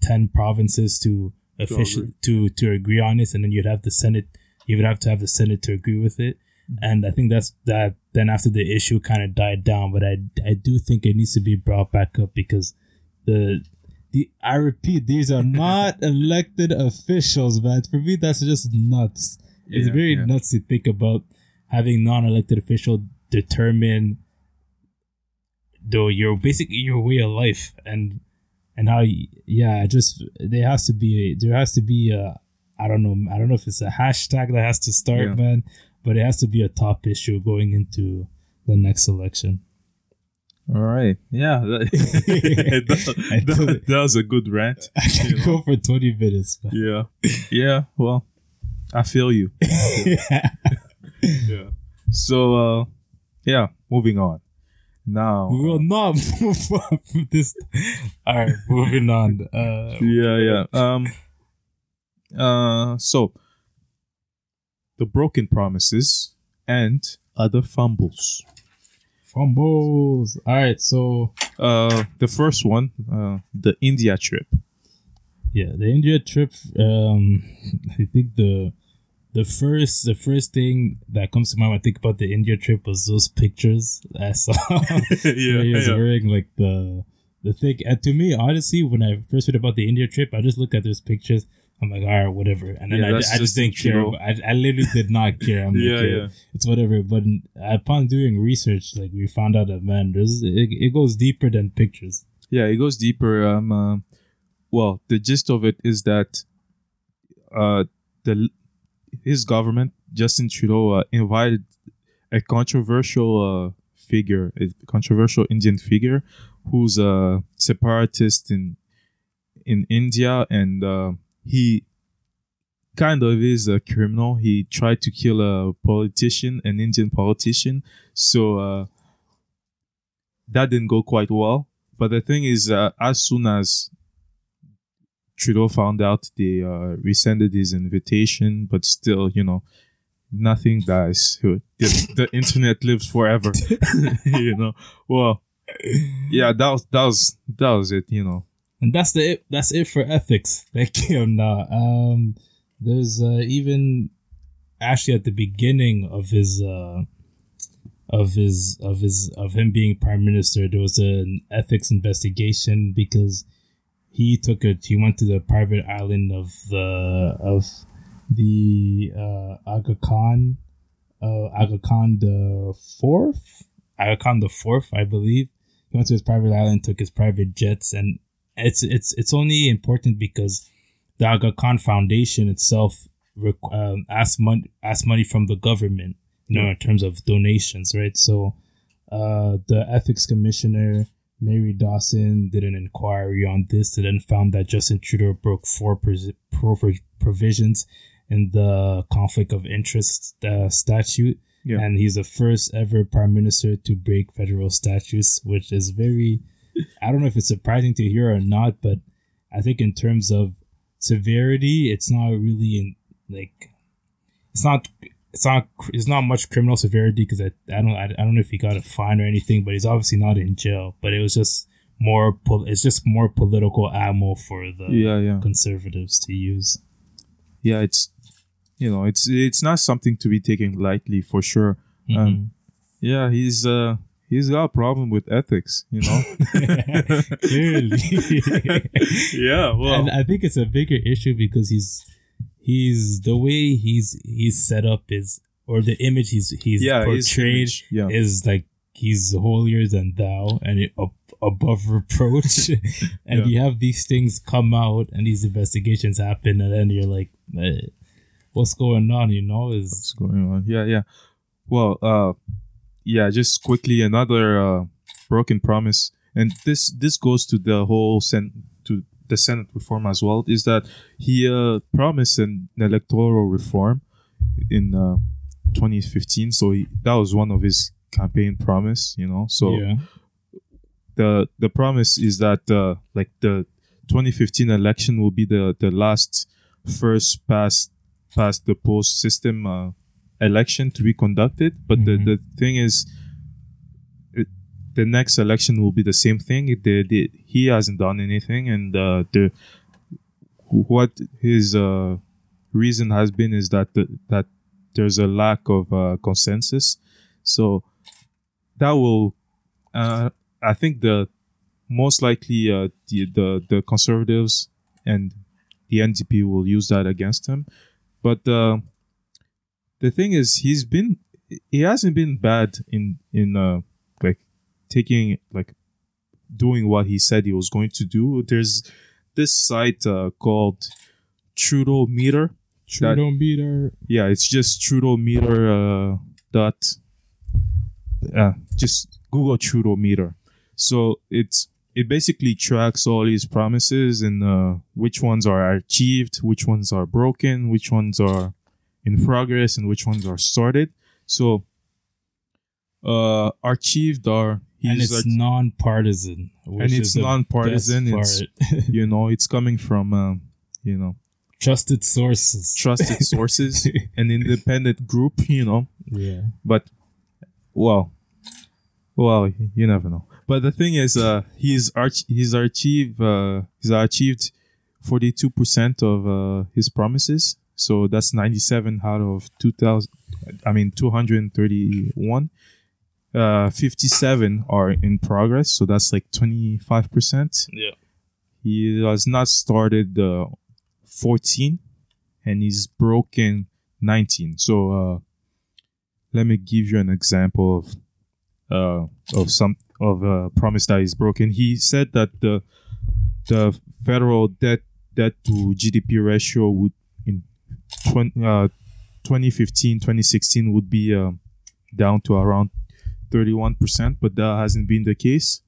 ten provinces to officially to to agree on this and then you'd have the Senate you would have to have the Senate to agree with it. And I think that's that. Then after the issue kind of died down, but I I do think it needs to be brought back up because the the I repeat these are <laughs> not elected officials, man. For me, that's just nuts. it's very yeah. nuts to think about having non-elected official determine though your basically your way of life and and how yeah just there has to be a, there has to be a I don't know I don't know if it's a hashtag that has to start Yeah. man but it has to be a top issue going into the next election All right. Yeah. That, <laughs> <laughs> that, that- that was a good rant. <laughs> I can go for 20 minutes man. Yeah. Yeah. Well, I feel you. Yeah. So, uh, yeah, moving on. Now, we will not move on from this all right moving on uh yeah, yeah. Um, uh, so the broken promises and other fumbles. Fumbles all right so Uh, the first one, uh, the India trip. Yeah, the India trip. Um, <laughs> I think the the first the first thing that comes to mind when I think about the India trip was those pictures I saw. <laughs> <laughs> Yeah, he was yeah. wearing like the the thing. And to me, honestly, when I first read about the India trip, I just looked at those pictures. I'm like, all right, whatever. And then Yeah, I, I just just didn't care. I, I literally did not <laughs> care. I'm Yeah, like, yeah. it's whatever. But upon doing research, like we found out that man, there's it, it goes deeper than pictures. Yeah, it goes deeper. Um, uh, well, the gist of it is that uh, the his government, Justin Trudeau, uh, invited a controversial uh, figure, a controversial Indian figure, who's a separatist in in India, and uh, he kind of is a criminal. He tried to kill a politician, an Indian politician. So uh, that didn't go quite well. But the thing is, uh, as soon as Trudeau found out, they uh, rescinded his invitation, but still, you know, nothing dies. The, the internet lives forever, <laughs> you know. Well, yeah, that was that was that was it. You know. And that's the it, that's it for ethics. <laughs> Thank you. Nah, um, there's uh, even actually at the beginning of his uh, of his of his of him being prime minister, there was an ethics investigation because he took it. He went to the private island of the of the uh, Aga Khan, uh, Aga Khan the fourth, Aga Khan the fourth, I believe. He went to his private island, took his private jets, and it's it's it's only important because the Aga Khan Foundation itself um, asked money asked money from the government, you know, in terms of donations, right? So, uh, the ethics commissioner Mary Dawson did an inquiry on this and then found that Justin Trudeau broke four provisions in the conflict of interest uh, statute. Yeah. And he's the first ever prime minister to break federal statutes, which is very, I don't know if it's surprising to hear or not, but I think in terms of severity, it's not really in like, it's not it's not it's not much criminal severity because I, I don't I, I don't know if he got a fine or anything, but he's obviously not in jail. But it was just more it's just more political ammo for the yeah, yeah. conservatives to use. Yeah, it's you know it's it's not something to be taken lightly for sure. Mm-hmm. Um, yeah, he's uh he's got a problem with ethics, you know. <laughs> Clearly. <laughs> yeah, well, and I think it's a bigger issue because he's he's the way he's he's set up is or the image he's he's yeah, portrayed yeah. is like he's holier than thou and it, up, above reproach <laughs> and yeah. you have these things come out and these investigations happen and then you're like eh, what's going on you know is what's going on yeah yeah well uh yeah just quickly another uh broken promise and this this goes to the whole sen- to the Senate reform as well is that he uh, promised an electoral reform in uh, 2015. So he, that was one of his campaign promise, you know. So yeah. the the promise is that uh, like the 2015 election will be the the last first past past the post system uh, election to be conducted. But mm-hmm. the the thing is the next election will be the same thing. He hasn't done anything, and uh, the what his uh, reason has been is that the, that there's a lack of uh, consensus. So that will, uh, I think, the most likely uh, the, the the conservatives and the NDP will use that against him. But uh, the thing is, he's been he hasn't been bad in in uh, like taking like doing what he said he was going to do. There's this site uh, called Trudeau Meter. Trudeau Meter. Yeah, it's just Trudeau Meter uh, dot. Yeah, just Google Trudeau Meter. So it's it basically tracks all his promises and uh, which ones are achieved, which ones are broken, which ones are in progress, and which ones are started. So uh, achieved are and it's non-partisan and it's non-partisan it's <laughs> you know it's coming from uh, you know trusted sources. trusted <laughs> sources an independent group you know? Yeah. But well well you never know. But the thing is uh he's arch- he's achieved uh he's achieved 42% of uh his promises so that's 97 out of 2000 i mean 231 uh, 57 are in progress, so that's like 25%. Yeah. He has not started uh, 14 and he's broken 19. So uh, let me give you an example of uh, of some of a promise that is broken. He said that the the federal debt debt to GDP ratio would 20, uh, 2015 2016 would be uh, down to around 31%, but that hasn't been the case.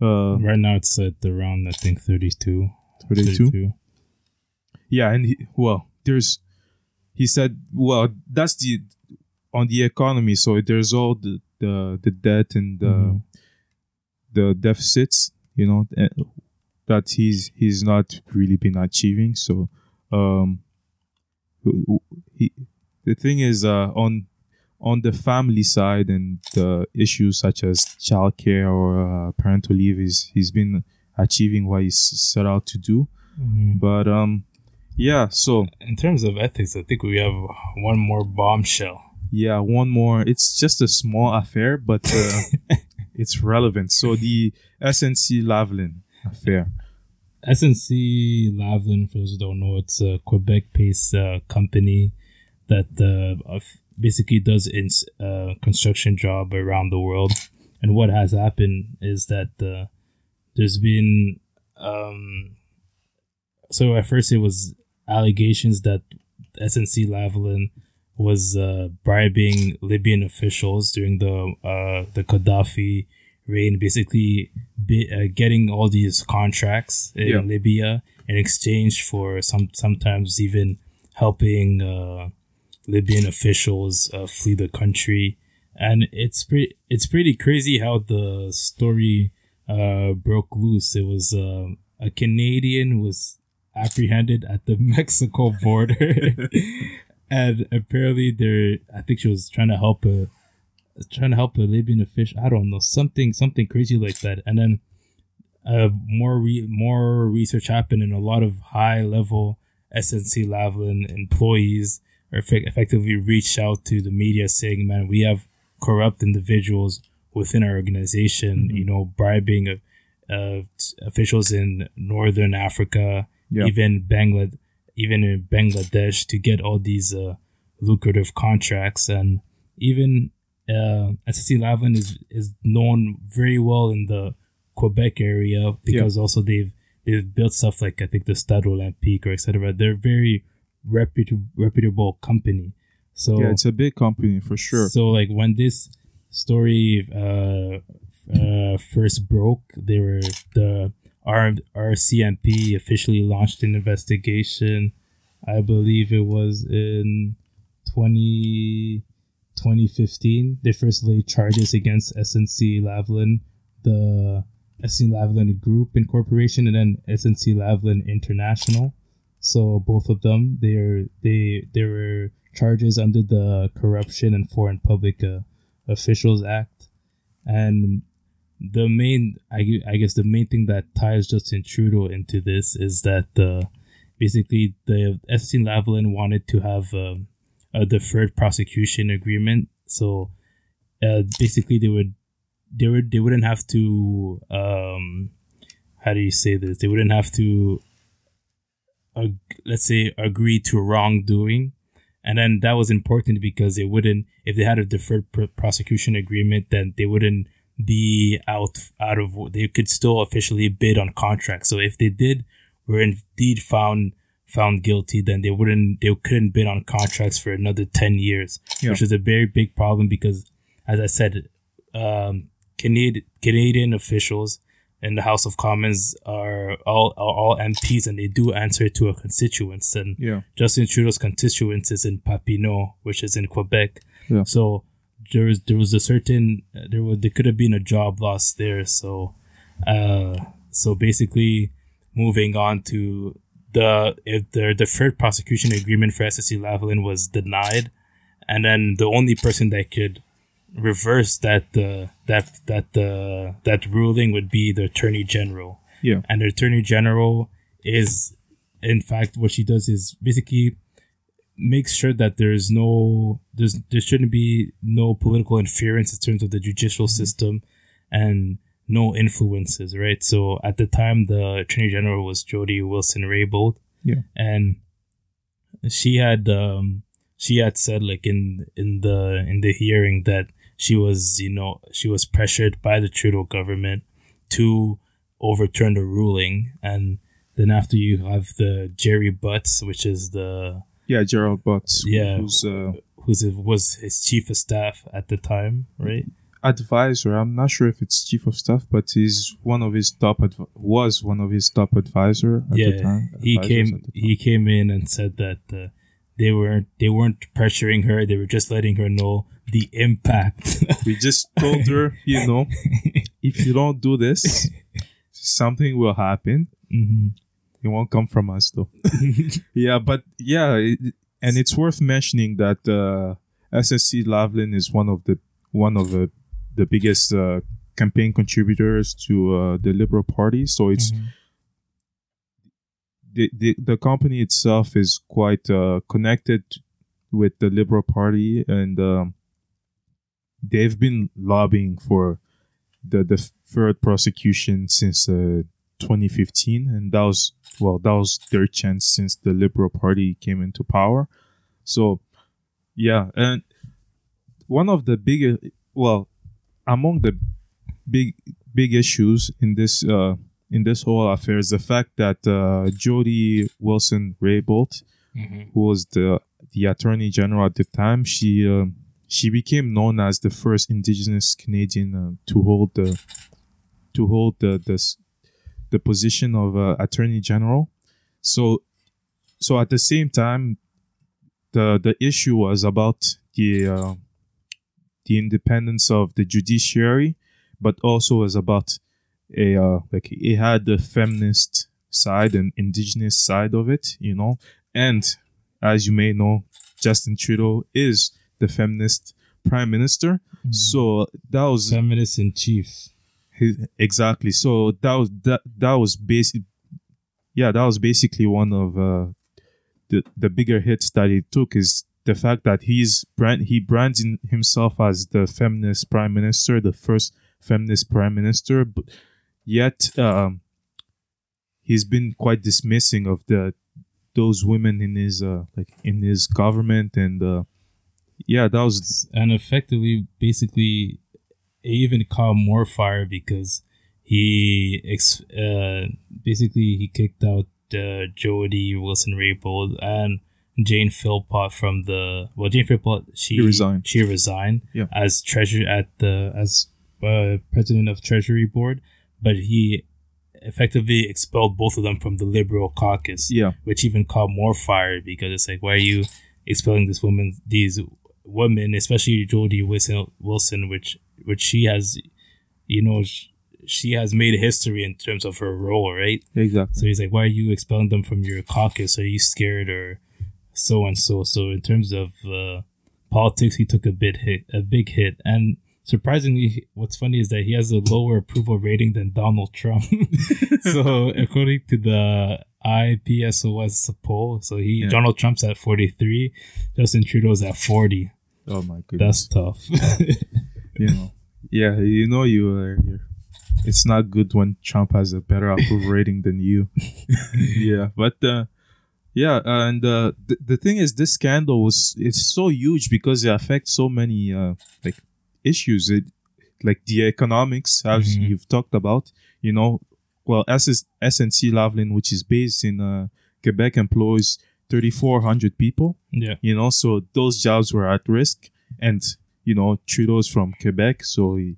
Uh, right now it's at around, I think, 32. 32? 32. Yeah, and he, well, there's, he said, well, that's the, on the economy, so there's all the, the, the debt and the, mm-hmm. the deficits, you know, eh, that he's, he's not really been achieving. So, um, he, the thing is, uh, on on the family side and the issues such as childcare or uh, parental leave, he's he's been achieving what he's set out to do. But um, yeah. So In terms of ethics, I think we have one more bombshell. yeah, one more. It's just a small affair, but uh, <laughs> it's relevant. So the SNC Lavalin affair. SNC Lavalin, for those who don't know, it's a Quebec-based uh, company that uh, basically does uh, construction job around the world. And what has happened is that uh, there's been um, so at first it was allegations that SNC Lavalin was uh, bribing Libyan officials during the uh, the Gaddafi reign, basically be, uh, getting all these contracts in Yeah. Libya in exchange for some sometimes even helping uh, Libyan officials uh, flee the country. And it's pretty it's pretty crazy how the story uh, broke loose. It was uh, a Canadian was apprehended at the <laughs> Mexico border, <laughs> and apparently there, I think she was trying to help a trying to help a Libyan official. I don't know something something crazy like that, and then uh, more re- more research happened, and a lot of high level SNC Lavalin employees are effect- effectively reached out to the media saying, "Man, we have corrupt individuals within our organization. You know, bribing of uh, officials in northern Africa, Yeah. even Bangladesh, even in Bangladesh, to get all these uh, lucrative contracts, and even uh, SNC Lavalin is is known very well in the Quebec area because also they've they've built stuff like I think the Stade Olympique or etc. They're very reputable reputable company. So Yeah, it's a big company for sure. so like when this story uh, uh, first broke, they were the R RCMP officially launched an investigation. I believe it was in 20, 2015. They first laid charges against SNC Lavalin, the SNC Lavalin Group Incorporation, and then SNC Lavalin International. So both of them, they are they there were charges under the Corruption and Foreign Public uh, Officials Act, and the main I, I guess the main thing that ties Justin Trudeau into this is that uh, basically the SNC Lavalin wanted to have um, a deferred prosecution agreement, so uh, basically they would they would they wouldn't have to um how do you say this? They wouldn't have to ag- let's say agree to wrongdoing. And then that was important because they wouldn't if they had a deferred pr- prosecution agreement then they wouldn't be out out of they could still officially bid on contracts. So if they did were indeed found found guilty then they wouldn't they couldn't bid on contracts for another 10 years Yeah. which is a very big problem because as i said um Canadian Canadian officials in the House of Commons are all are all MPs and they do answer to a constituents and Yeah. Justin Trudeau's constituents is in Papineau, which is in Quebec. Yeah. So there was there was a certain there was there could have been a job loss there. So uh so basically moving on to the if the deferred prosecution agreement for SNC Lavalin was denied. And then the only person that could reverse that uh, that that uh, that ruling would be the attorney general. Yeah. and the attorney general is in fact what she does is basically makes sure that there's no there's there shouldn't be no political interference in terms of the judicial system. And no influences right so at the time the attorney general was jody wilson raybould Yeah. and she had um she had said like in in the in the hearing that she was you know she was pressured by the trudeau government to overturn the ruling and then after you have the gerry butts which is the Yeah, Gerald Butts. Yeah. Who's uh, who's was his chief of staff at the time right advisor. I'm not sure if it's chief of staff, but he's one of his top adv- was one of his top advisor at the yeah time. he advisors came at the time. he came in and said that uh, they weren't they weren't pressuring her they were just letting her know the impact <laughs> we just told her, you know, if you don't do this, something will happen. hmm It won't come from us though. <laughs> yeah, but yeah, it, and it's worth mentioning that uh, SNC Lavalin is one of the one of the the biggest uh, campaign contributors to uh, the Liberal Party. So it's Mhm. the, the the company itself is quite uh, connected with the Liberal Party, and um, they've been lobbying for the the deferred prosecution since uh, 2015, and that was well, that was their chance since the Liberal Party came into power. So, yeah, and one of the bigger, well, among the big big issues in this uh, in this whole affair is the fact that uh, Jody Wilson Raybould, Mhm. who was the the Attorney General at the time, she um she became known as the first Indigenous Canadian uh, to hold the to hold the the, the position of uh, Attorney General. So so at the same time, the the issue was about the uh, the independence of the judiciary, but also was about a uh, like it had the feminist side and indigenous side of it, you know. And as you may know, Justin Trudeau is the feminist prime minister. So that was Feminist in chief. his, exactly. So that was that that was basic. Yeah, that was basically one of uh, the the bigger hits that he took is the fact that he's brand he brands himself as the feminist prime minister, the first feminist prime minister, but yet um, he's been quite dismissing of the those women in his uh, like in his government and uh, yeah, that was and effectively basically even caught more fire because he ex- uh, basically he kicked out uh, Jody Wilson Raybould and Jane Philpott from the well Jane Philpott she She resigned. she resigned Yeah. as treasurer at the as uh, president of Treasury Board but he effectively expelled both of them from the Liberal caucus yeah which even caught more fire because it's like, why are you expelling this woman, these women, especially Jody Wilson, Wilson, which which she has, you know, sh- she has made history in terms of her role, right? exactly So he's like, why are you expelling them from your caucus? Are you scared or so and so? So in terms of uh, politics, he took a bit hit, a big hit, and surprisingly, what's funny is that he has a lower approval rating than Donald Trump. <laughs> so <laughs> according to the IPSOS poll, so he Yeah. Donald Trump's at forty three, Justin Trudeau's at forty. oh my goodness That's tough. <laughs> you know yeah you know you are you're, it's not good when trump has a better approval rating than you yeah but uh yeah and uh the, the thing is this scandal was it's so huge because it affects so many uh like issues it like the economics as Mhm. you've talked about you know well SS, snc lavalin which is based in uh quebec employs 3400 people yeah. you know so those jobs were at risk and you know trudeau's from quebec so he,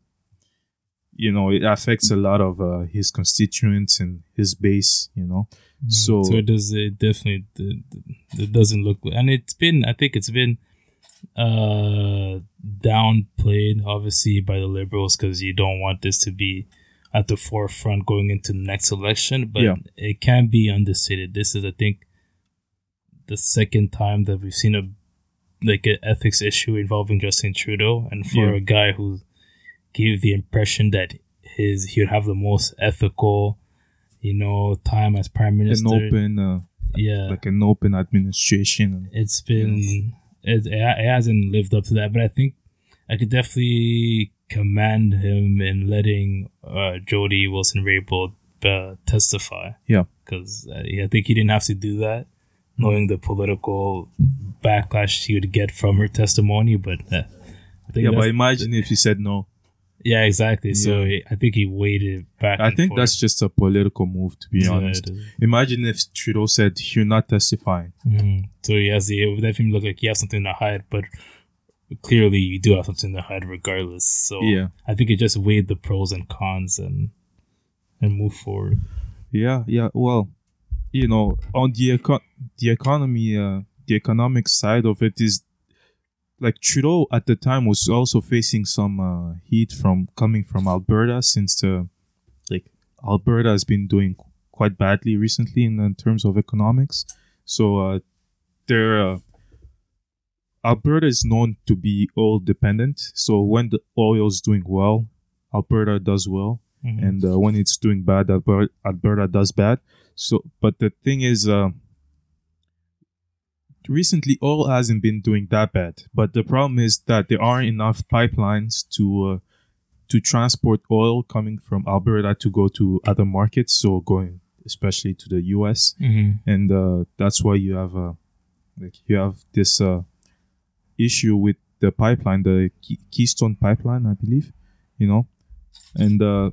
you know it affects a lot of uh, his constituents and his base you know So- so it does it definitely it, doesn't look good and it's been I think it's been uh downplayed obviously by the liberals because you don't want this to be at the forefront going into the next election but Yeah. it can be understated this is I think the second time that we've seen a like an ethics issue involving Justin Trudeau and for Yeah. a guy who gave the impression that his he would have the most ethical you know time as prime minister. an open uh, yeah like an open administration it's been it, it hasn't lived up to that but i think i could definitely commend him in letting uh jody wilson raybould uh, testify Yeah. because uh, i think he didn't have to do that knowing the political backlash he would get from her testimony but uh, I think yeah but imagine if he said no yeah exactly so Yeah. i think he waited back i think forth. that's just a political move to be Yeah, honest imagine if trudeau said you're not testifying Mhm. So he has the, it would definitely look like you have something to hide, but clearly you do have something to hide regardless. So Yeah. I think it just weighed the pros and cons and and move forward. Yeah, yeah. Well, you know, on the eco- the economy, uh, the economic side of it is like Trudeau at the time was also facing some uh, heat from coming from Alberta since uh, like Alberta has been doing quite badly recently in, in terms of economics. So uh, they're uh, Alberta is known to be oil dependent. So when the oil is doing well, Alberta does well, Mhm. and uh, when it's doing bad, Alberta, Alberta does bad. So, but the thing is, uh, recently oil hasn't been doing that bad. But the problem is that there aren't enough pipelines to uh, to transport oil coming from Alberta to go to other markets. So going especially to the U.S. Mhm. and uh, that's why you have uh, like you have this uh, issue with the pipeline, the Key- Keystone pipeline, I believe, you know, and uh,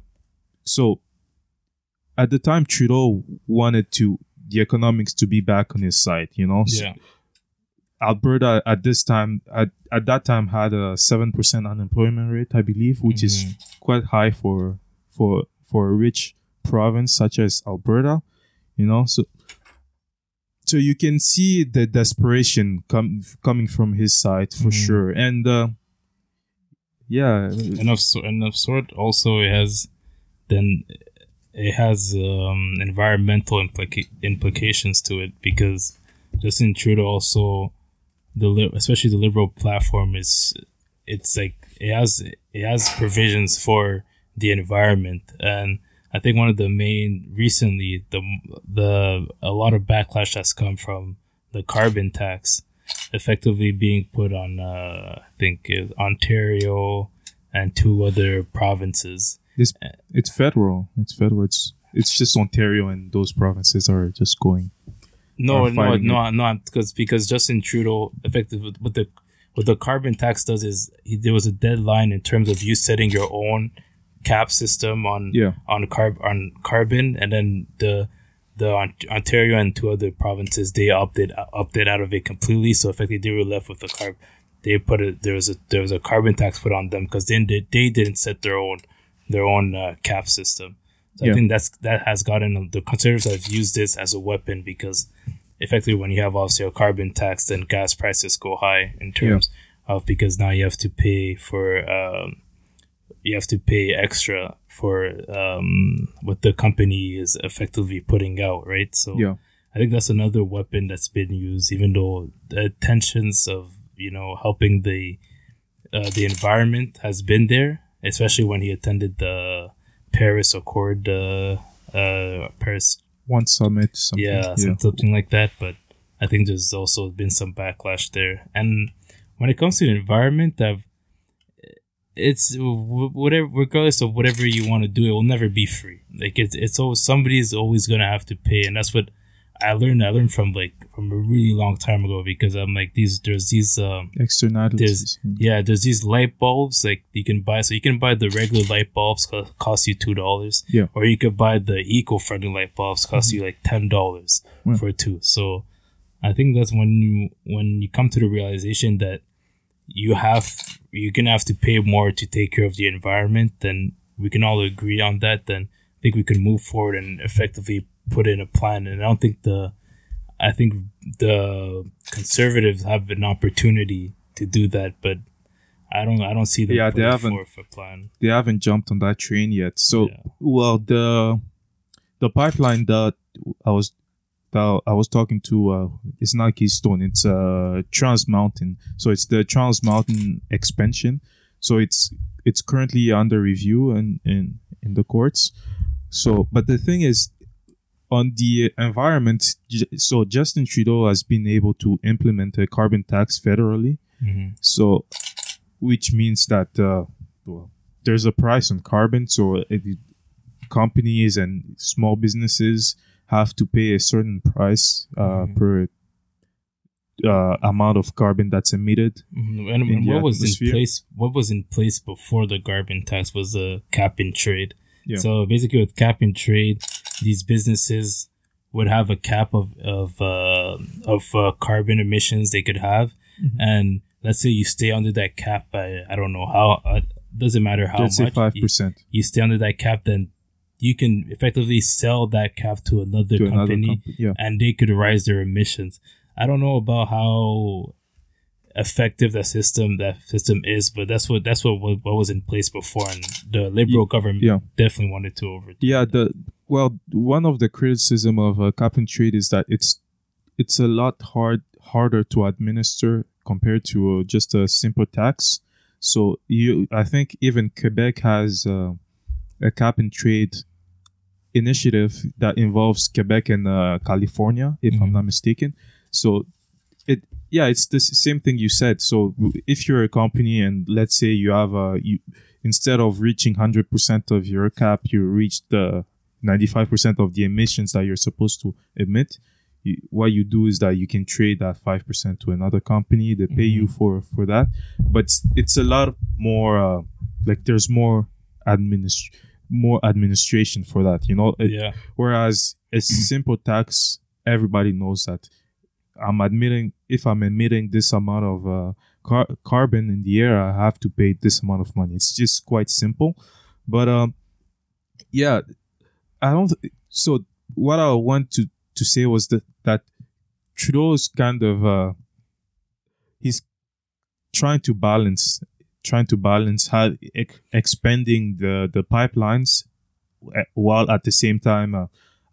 so at the time Trudeau wanted to the economics to be back on his side, you know. So Yeah. Alberta at this time at, at that time had a seven percent unemployment rate, I believe, which is Mhm. quite high for for for a rich province such as Alberta, you know. So so you can see the desperation com- coming from his side for Mhm. sure, and uh, yeah, and of so, and of sort also it has then it has um, environmental implica- implications to it because Justin Trudeau also the especially the liberal platform is it's like it has it has provisions for the environment and I think one of the main recently the the a lot of backlash has come from the carbon tax effectively being put on uh, I think Ontario and two other provinces. this it's federal. It's federal. It's it's just Ontario and those provinces are just going. No, no, no, no, because because Justin Trudeau, effective with, with the what the carbon tax does is he, there was a deadline in terms of you setting your own cap system on Yeah. on carb on carbon, and then the the Ontario and two other provinces they opted opted out of it completely. So effectively, they were left with the carb. They put it there was a there was a carbon tax put on them because then they, they didn't set their own their own uh, cap system. So Yeah. I think that's that has gotten the conservatives have used this as a weapon because effectively when you have obviously a carbon tax, then gas prices go high in terms of because now you have to pay for um, you have to pay extra for um, what the company is effectively putting out, right? So Yeah. I think that's another weapon that's been used, even though the tensions of you know helping the uh, the environment has been there, especially when he attended the Paris Accord, uh, uh, Paris One summit, something. yeah, some- something like that. But I think there's also been some backlash there. And when it comes to the environment, I've, it's whatever, regardless of whatever you want to do, it will never be free. Like it's it's always somebody's always gonna have to pay, and that's what I learned. I learned from like from a really long time ago because I'm like these there's these um externalities. There's, yeah, there's these light bulbs like you can buy. So you can buy the regular light bulbs co- cost you two dollars. Yeah. Or you could buy the eco-friendly light bulbs cost you like ten dollars Yeah. for two. So I think that's when you when you come to the realization that you have you're gonna have to pay more to take care of the environment. Then we can all agree on that. Then I think we can move forward and effectively put in a plan. And I don't think the I think the conservatives have an opportunity to do that, but I don't. I don't see them. Yeah, they haven't- forth a plan. They haven't jumped on that train yet. So Yeah. well the the pipeline that I was that I was talking to uh it's not Keystone, it's uh Trans Mountain. So it's the Trans Mountain expansion. So it's it's currently under review and in, in the courts. So but the thing is on the environment so Justin Trudeau has been able to implement a carbon tax federally. Mm-hmm. So, which means that uh, well, there's a price on carbon. So, it, companies and small businesses have to pay a certain price uh, Mhm. per uh, amount of carbon that's emitted. Mm-hmm. And, and what was in place? What was in place before the carbon tax was a cap and trade. Yeah. So basically, with cap and trade, these businesses would have a cap of of uh, of uh, carbon emissions they could have, Mhm. and let's say you stay under that cap by I don't know how. Uh, doesn't matter how Let's much. five you- percent you stay under that cap, then you can effectively sell that cap to another to another company, company. Yeah, and they could rise their emissions. I don't know about how effective that system that system is, but that's what that's what what, was in place before, and the liberal government yeah. definitely wanted to over. yeah. The well, one of the criticism of uh, cap and trade is that it's it's a lot hard harder to administer compared to uh, just a simple tax. So you, I think even Quebec has uh, a cap and trade initiative that involves Quebec and uh, California, if I'm Mhm. not mistaken. So it, yeah, it's the same thing you said. So if you're a company and let's say you have a, you instead of reaching 100% of your cap, you reach the 95% of the emissions that you're supposed to emit. You, what you do is that you can trade that 5% to another company. They pay you for, for that. But it's, it's a lot more, uh, like there's more administ- more administration for that, you know? It- Yeah. Whereas a <clears throat> simple tax, everybody knows that I'm admitting if I'm emitting this amount of uh, car- carbon in the air, I have to pay this amount of money. It's just quite simple. But um, yeah, I don't. So what I want to to say was that that Trudeau's kind of uh, he's trying to balance trying to balance how ex- expanding the the pipelines uh, while at the same time uh,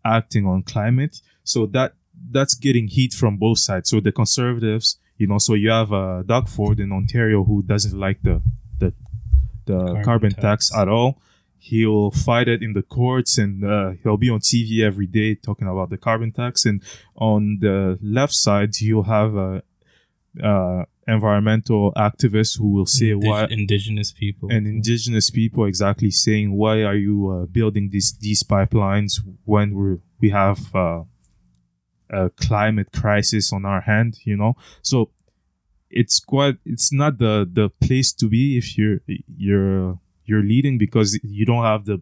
acting on climate. So that that's getting heat from both sides. So the conservatives, you know, so you have uh, Doug Ford in Ontario who doesn't like the the the carbon, Carbon tax. tax. at all. He'll fight it in the courts and uh, he'll be on TV every day talking about the carbon tax. And on the left side, you'll have uh, uh, environmental activists who will say Indig- why indigenous people and indigenous people exactly saying why are you uh, building these these pipelines when we we have uh, a climate crisis on our hand you know so it's quite it's not the the place to be if you're you're you're leading because you don't have the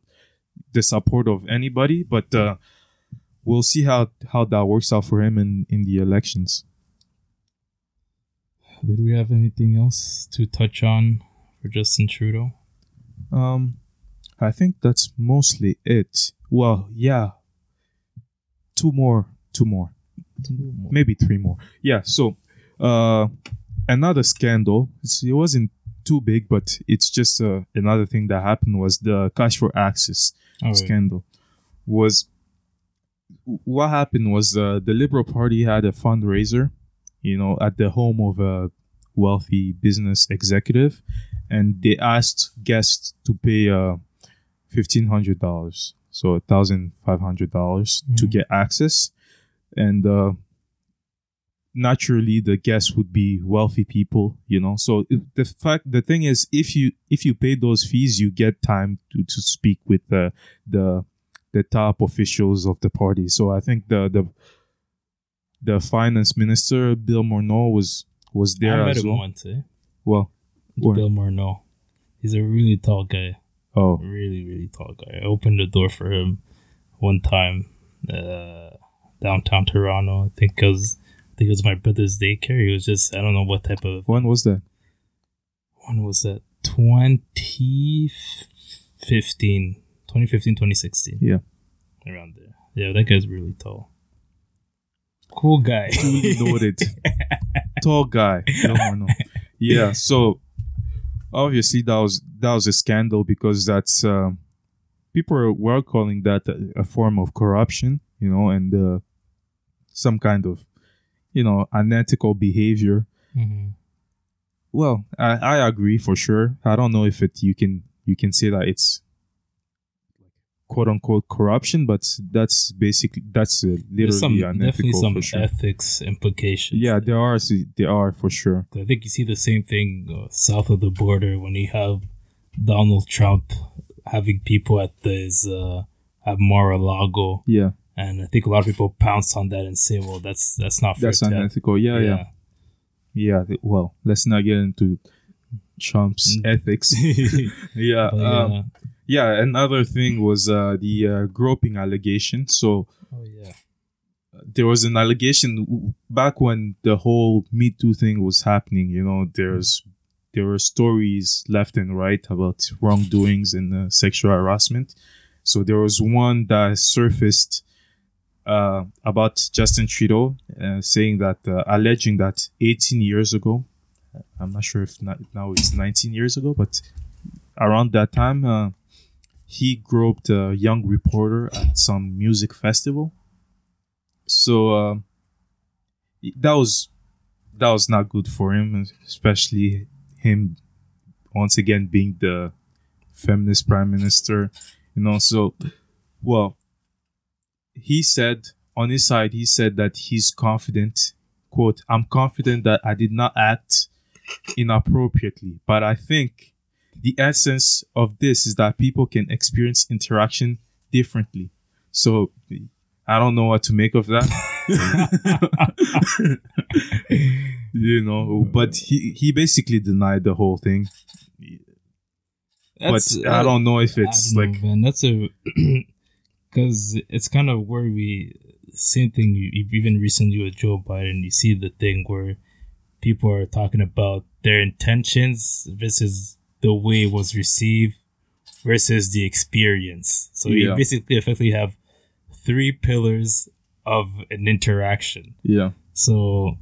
the support of anybody but uh we'll see how how that works out for him in in the elections Did we have anything else to touch on for Justin Trudeau? Um, I think that's mostly it. Well, yeah, two more, two more, maybe three more. Yeah. So, uh, another scandal. It's, it wasn't too big, but it's just uh, another thing that happened was the cash for access right. scandal. Was what happened was uh, the Liberal Party had a fundraiser, you know, at the home of a wealthy business executive, and they asked guests to pay uh, fifteen hundred dollars, so thousand five hundred dollars to Mhm. get access, and uh, naturally the guests would be wealthy people, you know. So the fact, the thing is, if you if you pay those fees, you get time to to speak with the the the top officials of the party. So I think the the the finance minister Bill Morneau was was there I met as him well. once, eh? Well? Bill Morneau. He's a really tall guy. oh, Really, really tall guy. I opened the door for him one time, uh, downtown Toronto. I think it was, I think it was my brother's daycare. He was just, I don't know what type of, when was that? when was that? 2015, 2015, 2016. Yeah. Around there. Yeah, that guy's really tall. Cool guy. Duly noted. <laughs> Tall guy. Bill Morneau. Yeah. <laughs> So obviously that was that was a scandal because that's uh, people were- were calling that a, a form of corruption, you know, and uh, some kind of you know unethical behavior. Mhm. Well, I, I agree for sure. I don't know if it you can you can say that it's quote unquote corruption, but that's basically that's uh, There's some, literally definitely unethical some sure. ethics implications. Yeah, there are there are for sure. I think you see the same thing uh, south of the border when you have Donald Trump having people at this uh, at Mar-a-Lago, Yeah, and I think a lot of people pounce on that and say, "Well, that's that's not fair." that's unethical. Yeah, yeah, yeah, th- Well, let's not get into Trump's Mm. ethics. <laughs> <laughs> yeah, But, um, yeah. yeah. Another thing was uh, the uh, groping allegation. So oh yeah. there was an allegation back when the whole Me Too thing was happening. You know, there's there were stories left and right about wrongdoings and uh, sexual harassment. So there was one that surfaced uh, about Justin Trudeau, uh, saying that uh, alleging that 18 years ago, I'm not sure if not, now it's 19 years ago, but around that time, uh, he groped a young reporter at some music festival. So uh, that was that was not good for him, especially him once again being the feminist prime minister. You know, so well, he said on his side, he said that he's confident. "Quote: I'm confident that I did not act inappropriately, but I think." The essence of this is that people can experience interaction differently. So I don't know what to make of that. <laughs> you know, but he he basically denied the whole thing. That's- but I don't know if it's know, like man. That's a <clears throat> because it's kind of where we same thing. Even recently with Joe Biden, you see the thing where people are talking about their intentions versus the way it was received versus the experience. So Yeah. you basically effectively have three pillars of an interaction. yeah. So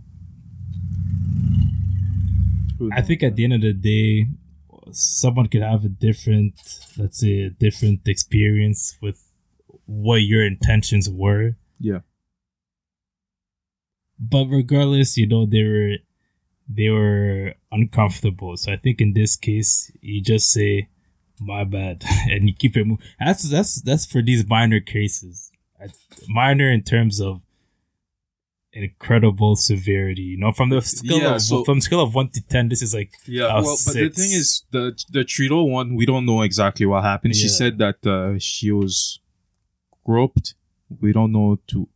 I think at the end of the day, someone could have a different, let's say, a different experience with what your intentions were. Yeah. But regardless, you know, they were they were uncomfortable. So I think in this case, you just say, "My bad," <laughs> and you keep it moving. That's that's that's for these minor cases. Minor in terms of incredible severity. You know, from the scale Yeah, of so- from scale of one to ten, this is like Yeah, uh, well, but the thing is, the the Trudeau one, we don't know exactly what happened. She said that uh, she was groped. We don't know to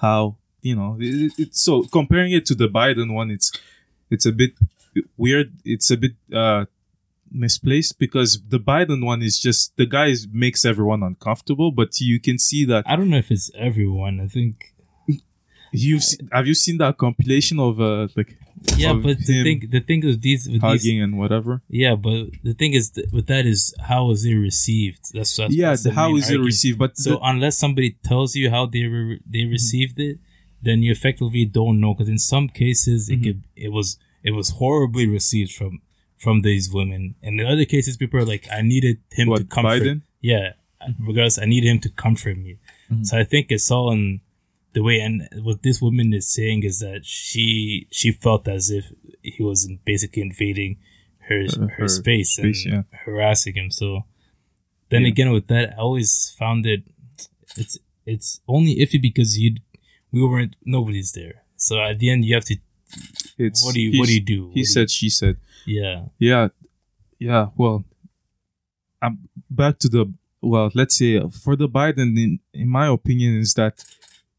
how you know. It, it, so comparing it to the Biden one, it's it's a bit weird. It's a bit uh, misplaced because the Biden one is just the guy is- makes everyone uncomfortable, but you can see that I don't know if it's everyone. I think you've have you seen that compilation of uh like yeah, but the thing the thing with these with these hugging and whatever. yeah, but the thing is th- with that is how is it received? That's, that's yeah, that's the how main it received? But So the- unless somebody tells you how they re- they Mm-hmm. received it, then you effectively don't know. Because in some cases, Mm-hmm. it could it was it was horribly received from from these women, and in other cases, people are like, "I needed him to What, comfort." Biden? Yeah, because I needed him to comfort me. Mm-hmm. So I think it's all in the way. And what this woman is saying is that she she felt as if he was basically invading her her, her space, space, and yeah. harassing him. So then Yeah. again, with that, I always found it it's it's only iffy because you we weren't nobody's there. So at the end, you have to it's what do you what do you do? What do He you- said, she said. yeah, Yeah, yeah. Well, I'm back to the well. Let's say uh, for the Biden, in, in my opinion, is that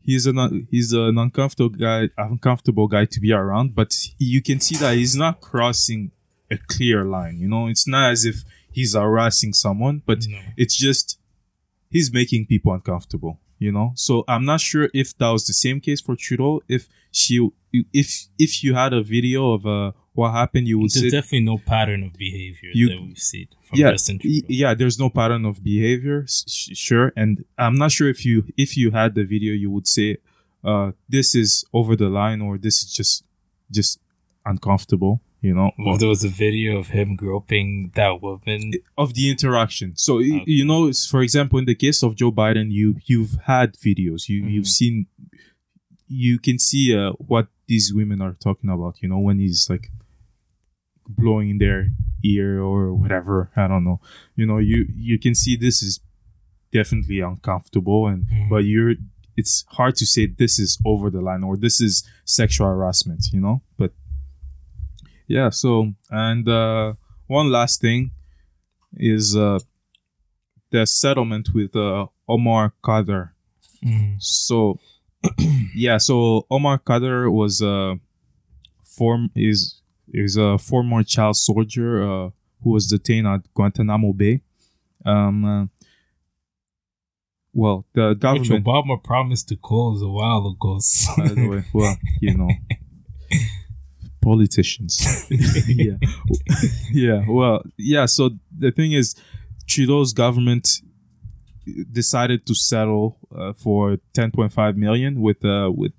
he's an he's an uncomfortable guy, uncomfortable guy to be around. But you can see that he's not crossing a clear line. You know, it's not as if he's harassing someone, but No. it's just he's making people uncomfortable. You know, so I'm not sure if that was the same case for Trudeau. If she, if if you had a video of uh, what happened, you would there's say definitely no pattern of behavior You- that we've seen from yeah, y- yeah. There's no pattern of behavior, sh- sure. And I'm not sure if you if you had the video, you would say, uh, "This is over the line," or "This is just just uncomfortable." You know, Well, there was a video of him groping that woman. of the interaction. So Okay. you know, for example, in the case of Joe Biden, you you've had videos, you you've Mhm. seen, you can see uh, what these women are talking about. You know, when he's like blowing their ear or whatever. I don't know. You know, you you can see this is definitely uncomfortable, and Mhm. but you're. It's hard to say this is over the line or this is sexual harassment, you know. But yeah, so and uh, one last thing is uh, the settlement with uh, Omar Khadr. Mm. So <clears throat> yeah, so Omar Khadr was a form is is a former child soldier uh, who was detained at Guantanamo Bay. Um, uh, well, the Which government. Obama promised to close a while ago. By the way, <laughs> well, you know, politicians. <laughs> yeah, yeah. Well, yeah. So the thing is, Trudeau's government decided to settle uh, for 10.5 million with uh with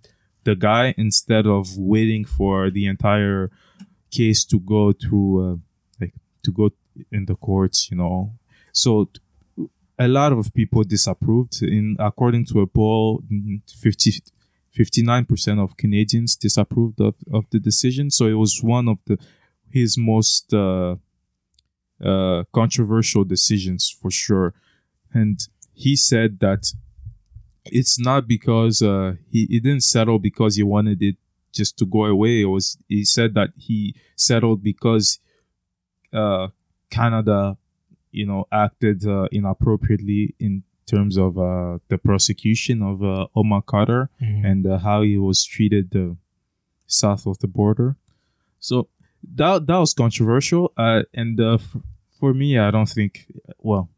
the guy instead of waiting for the entire case to go through uh, like to go in the courts you know so a lot of people disapproved in according to a poll mm, 50 59% of Canadians disapproved of, of the decision. So it was one of the his most uh, uh, controversial decisions for sure. And he said that it's not because uh, he, he didn't settle because he wanted it just to go away. It was he said that he settled because uh, Canada, you know, acted uh, inappropriately in terms of uh, the prosecution of uh, Omar Khadr Mhm. and uh, how he was treated uh, south of the border. So that that was controversial, uh, and uh, f- for me, I don't think. Well,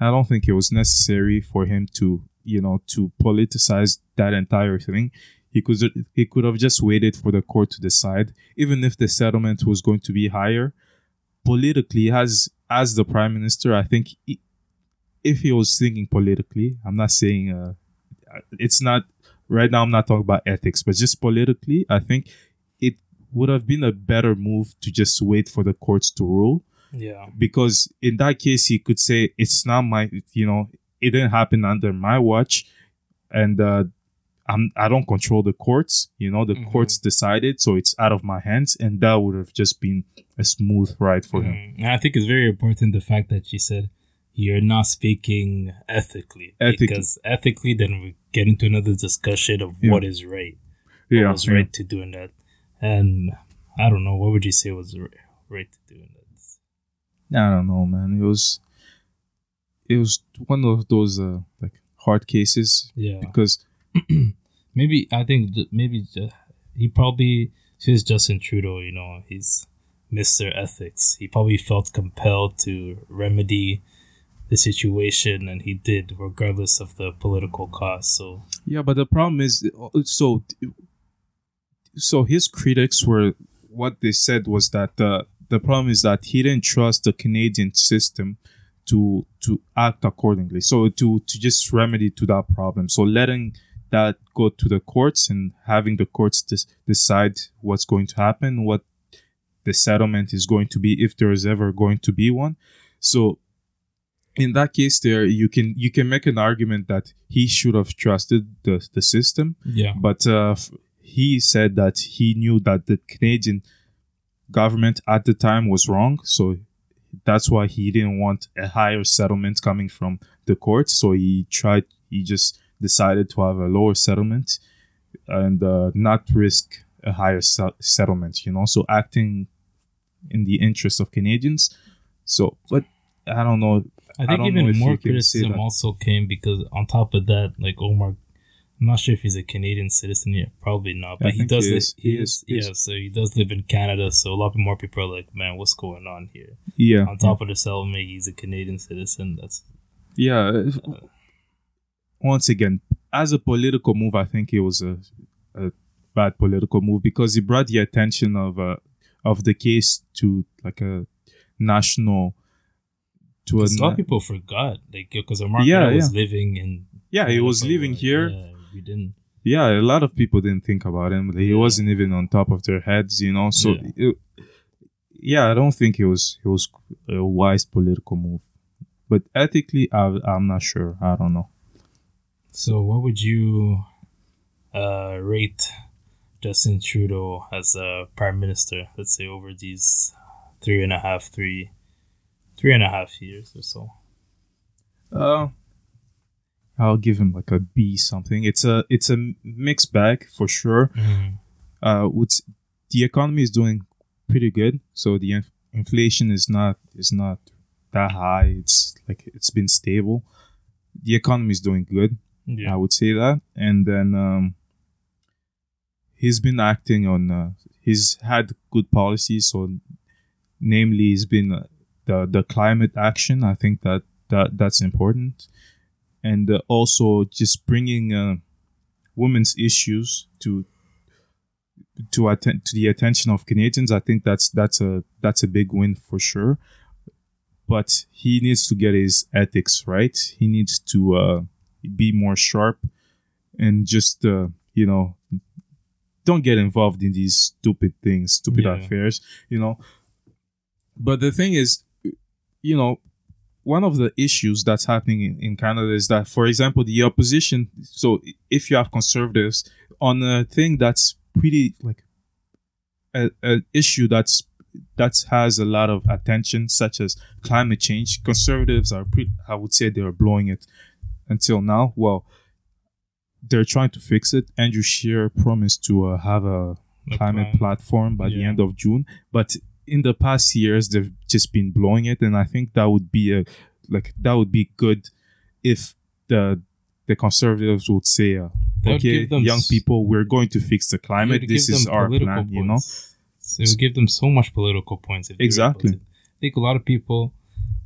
I don't think it was necessary for him to, you know, to politicize that entire thing. He could he could have just waited for the court to decide, even if the settlement was going to be higher. Politically, as as the prime minister, I think he, if he was thinking politically, I'm not saying uh, it's not right now. I'm not talking about ethics, but just politically, I think it would have been a better move to just wait for the courts to rule Yeah. because in that case he could say it's not my you know it didn't happen under my watch and uh I'm, I don't control the courts, you know. The Mhm. courts decided, so it's out of my hands, and that would have just been a smooth ride for him. Mhm. And I think it's very important the fact that she said you're not speaking ethically. Ethically. Because ethically, then we get into another discussion of Yeah. what is right. What Yeah, was yeah. right to do in that. And I don't know, what would you say was right to do in that? I don't know, man. It was, it was one of those uh, like hard cases Yeah. because <clears throat> maybe I think maybe he probably since Justin Trudeau, you know, he's Mr. Ethics. He probably felt compelled to remedy the situation, and he did, regardless of the political cost. So Yeah, but the problem is, so so his critics were what they said was that uh, the problem is that he didn't trust the Canadian system to to act accordingly. So to to just remedy to that problem. So letting that go to the courts and having the courts dis- decide what's going to happen, what the settlement is going to be, if there is ever going to be one. So in that case there you can you can make an argument that he should have trusted the, the system. Yeah, but uh, he said that he knew that the canadian government at the time was wrong. So that's why he didn't want a higher settlement coming from the courts so he tried he just decided to have a lower settlement and uh, not risk a higher se- settlement you know so acting in the interest of canadians so but i don't know I I think don't even more you can say criticism also came because on top of that, like Omar, I'm not sure if he's a Canadian citizen yet. Probably not, I but he does. he li- is. he He is. is. Yeah, so he does live in Canada. So a lot more people are like, "Man, what's going on here?" yeah On top of the settlement, he's a Canadian citizen. That's Yeah. Once again, as a political move, I think it was a, a bad political move because it brought the attention of uh, of the case to like a national to a lot of people forgot, like, because Omar Yeah, yeah, was living in. yeah he was living while. here Yeah, we didn't. yeah a lot of people didn't think about him he Yeah. wasn't even on top of their heads you know so Yeah. it, yeah I don't think it was it was a wise political move but ethically I, I'm not sure I don't know So, what would you uh, rate Justin Trudeau as a prime minister? Let's say over these three and a half, three, three and a half years or so. Uh, I'll give him like a B something. It's a it's a mixed bag for sure. Uh, what's the economy is doing pretty good, so the inf- inflation is not is not that high. It's like it's been stable. The economy is doing good. I would say that. And then um, he's been acting on. Uh, he's had good policies. So, namely, he's been uh, the the climate action. I think that that that's important, and uh, also just bringing uh, women's issues to to attend to the attention of Canadians. I think that's that's a that's a big win for sure. But he needs to get his ethics right. He needs to uh, be more sharp and just uh, you know don't get involved in these stupid things stupid Yeah. affairs you know but the thing is you know one of the issues that's happening in, in canada is that for example the opposition so if you have conservatives on a thing that's pretty like a, a issue that's that has a lot of attention, such as climate change. Conservatives are pretty, I would say they are blowing it until now. Well, they're trying to fix it. Andrew Scheer promised to uh, have a, A climate plan. platform by the end of June, but in the past years they've just been blowing it, and I think that would be a like that would be good if the the conservatives would say, uh, okay, young s- people, we're going to fix the climate. This is our plan, you know. It would give them so much political points. If they were able Exactly. I think a lot of people,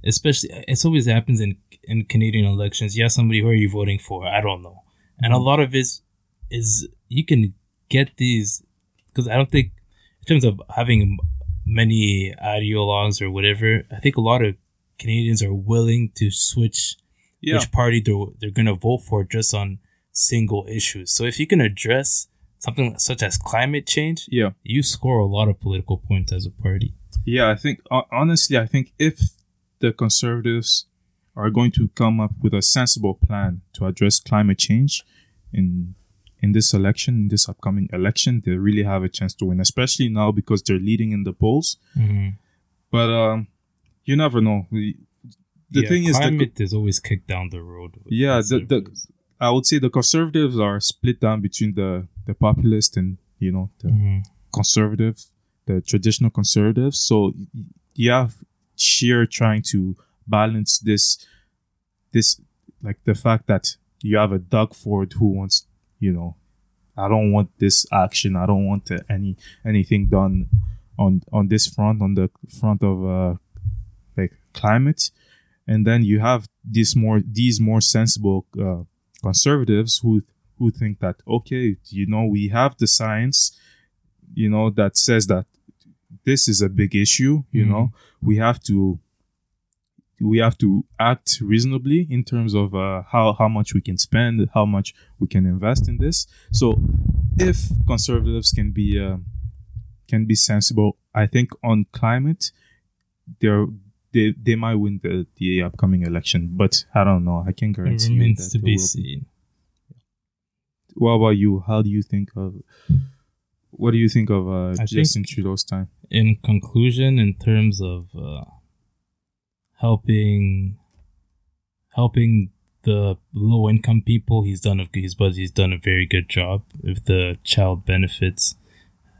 especially, it's always happens in in Canadian elections. Yeah, somebody who are you voting for? I don't know. And a Mm-hmm. lot of it is is you can get these because I don't think in terms of having many ideologues or whatever. I think a lot of Canadians are willing to switch Yeah, which party they're, they're going to vote for just on single issues. So if you can address something such as climate change, yeah. you score a lot of political points as a party. Yeah, I think honestly, I think if the conservatives are going to come up with a sensible plan to address climate change in in this election, in this upcoming election, they really have a chance to win, especially now because they're leading in the polls. But um, you never know. We- The Yeah, thing is, the, climate is always kicked down the road. Yeah, the- the- I would say the conservatives are split down between the the populist and you know the Mhm. conservative, the traditional conservatives. So you have Scheer trying to balance this, this like the fact that you have a Doug Ford who wants, you know, I don't want this action. I don't want any anything done on on this front, on the front of uh, like climate. And then you have these more these more sensible uh, conservatives who who think that okay, you know, we have the science, you know, that says that this is a big issue. You Mhm. know, we have to we have to act reasonably in terms of uh, how how much we can spend, how much we can invest in this. So, if conservatives can be uh, can be sensible, I think on climate, they're they they might win the the upcoming election, but I don't know. I can't It guarantee. you remains that to be seen. What about you? How do you think of? What do you think of uh, I Justin Trudeau's time? In conclusion, in terms of uh, helping helping the low income people, he's done a he's but he's done a very good job with the child benefits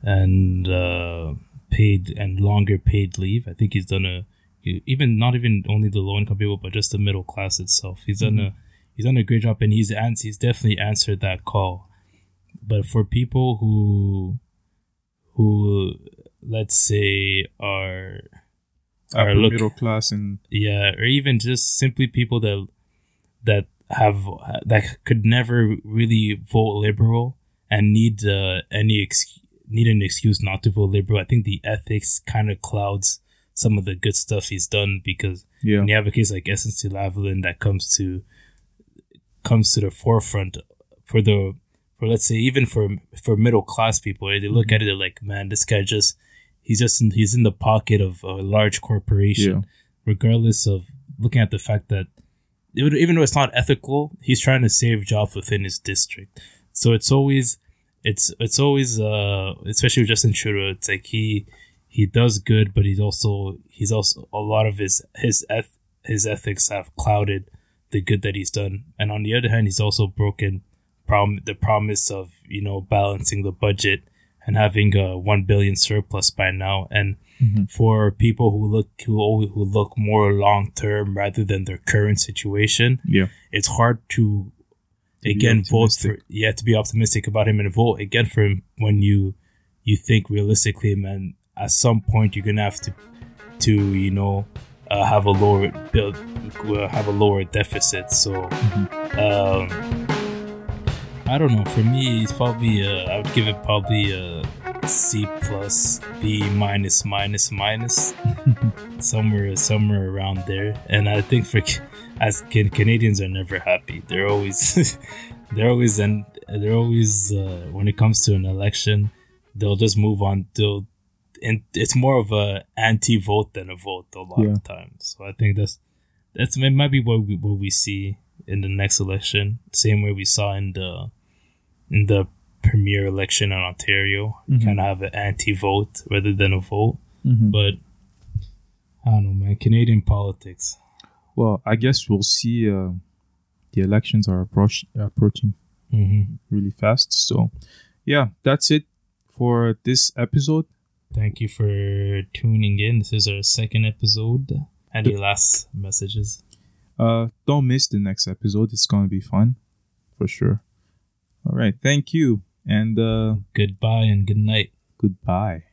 and uh, paid and longer paid leave. I think he's done a even not even only the low income people, but just the middle class itself. He's done a he's done a great job, and he's ans- he's definitely answered that call. But for people who who let's say are are look middle class and yeah or even just simply people that that have that could never really vote liberal and need uh, any ex- need an excuse not to vote liberal i think the ethics kind of clouds some of the good stuff he's done because yeah, when you have a case like SNC Lavalin that comes to comes to the forefront for the for let's say even for for middle class people, right? they look at it they're like, man, this guy just he's just in, he's in the pocket of a large corporation, Yeah. regardless of looking at the fact that it would, even though it's not ethical, he's trying to save jobs within his district. So it's always it's it's always uh especially with Justin Trudeau, it's like he he does good, but he's also he's also a lot of his his eth- his ethics have clouded the good that he's done, and on the other hand, he's also broken prom- the promise of you know balancing the budget and having a one billion surplus by now. And Mhm. for people who look who who look more long term rather than their current situation, yeah, it's hard to, be again vote for yeah to be optimistic about him and vote again for him when you you think realistically man at some point you're gonna have to to you know uh, have a lower build uh, have a lower deficit so um I don't know for me it's probably uh, I would give it probably a C plus B minus minus minus <laughs> somewhere somewhere around there and I think for as can, Canadians are never happy. They're always, <laughs> they're always, and they're always uh, when it comes to an election, they'll just move on. They'll, and it's more of a anti-vote than a vote a lot Yeah. of times. So I think that's that's it might be what we what we see in the next election. Same way we saw in the in the premier election in Ontario. Mhm. Kind of have an anti-vote rather than a vote. Mhm. But I don't know, man. Canadian politics. Well, I guess we'll see. Uh, the elections are approach- approaching Mm-hmm. really fast. So, yeah, that's it for this episode. Thank you for tuning in. This is our second episode. Any last messages? Uh, don't miss the next episode. It's gonna be fun, for sure. All right, thank you, and uh, Goodbye and good night. goodbye.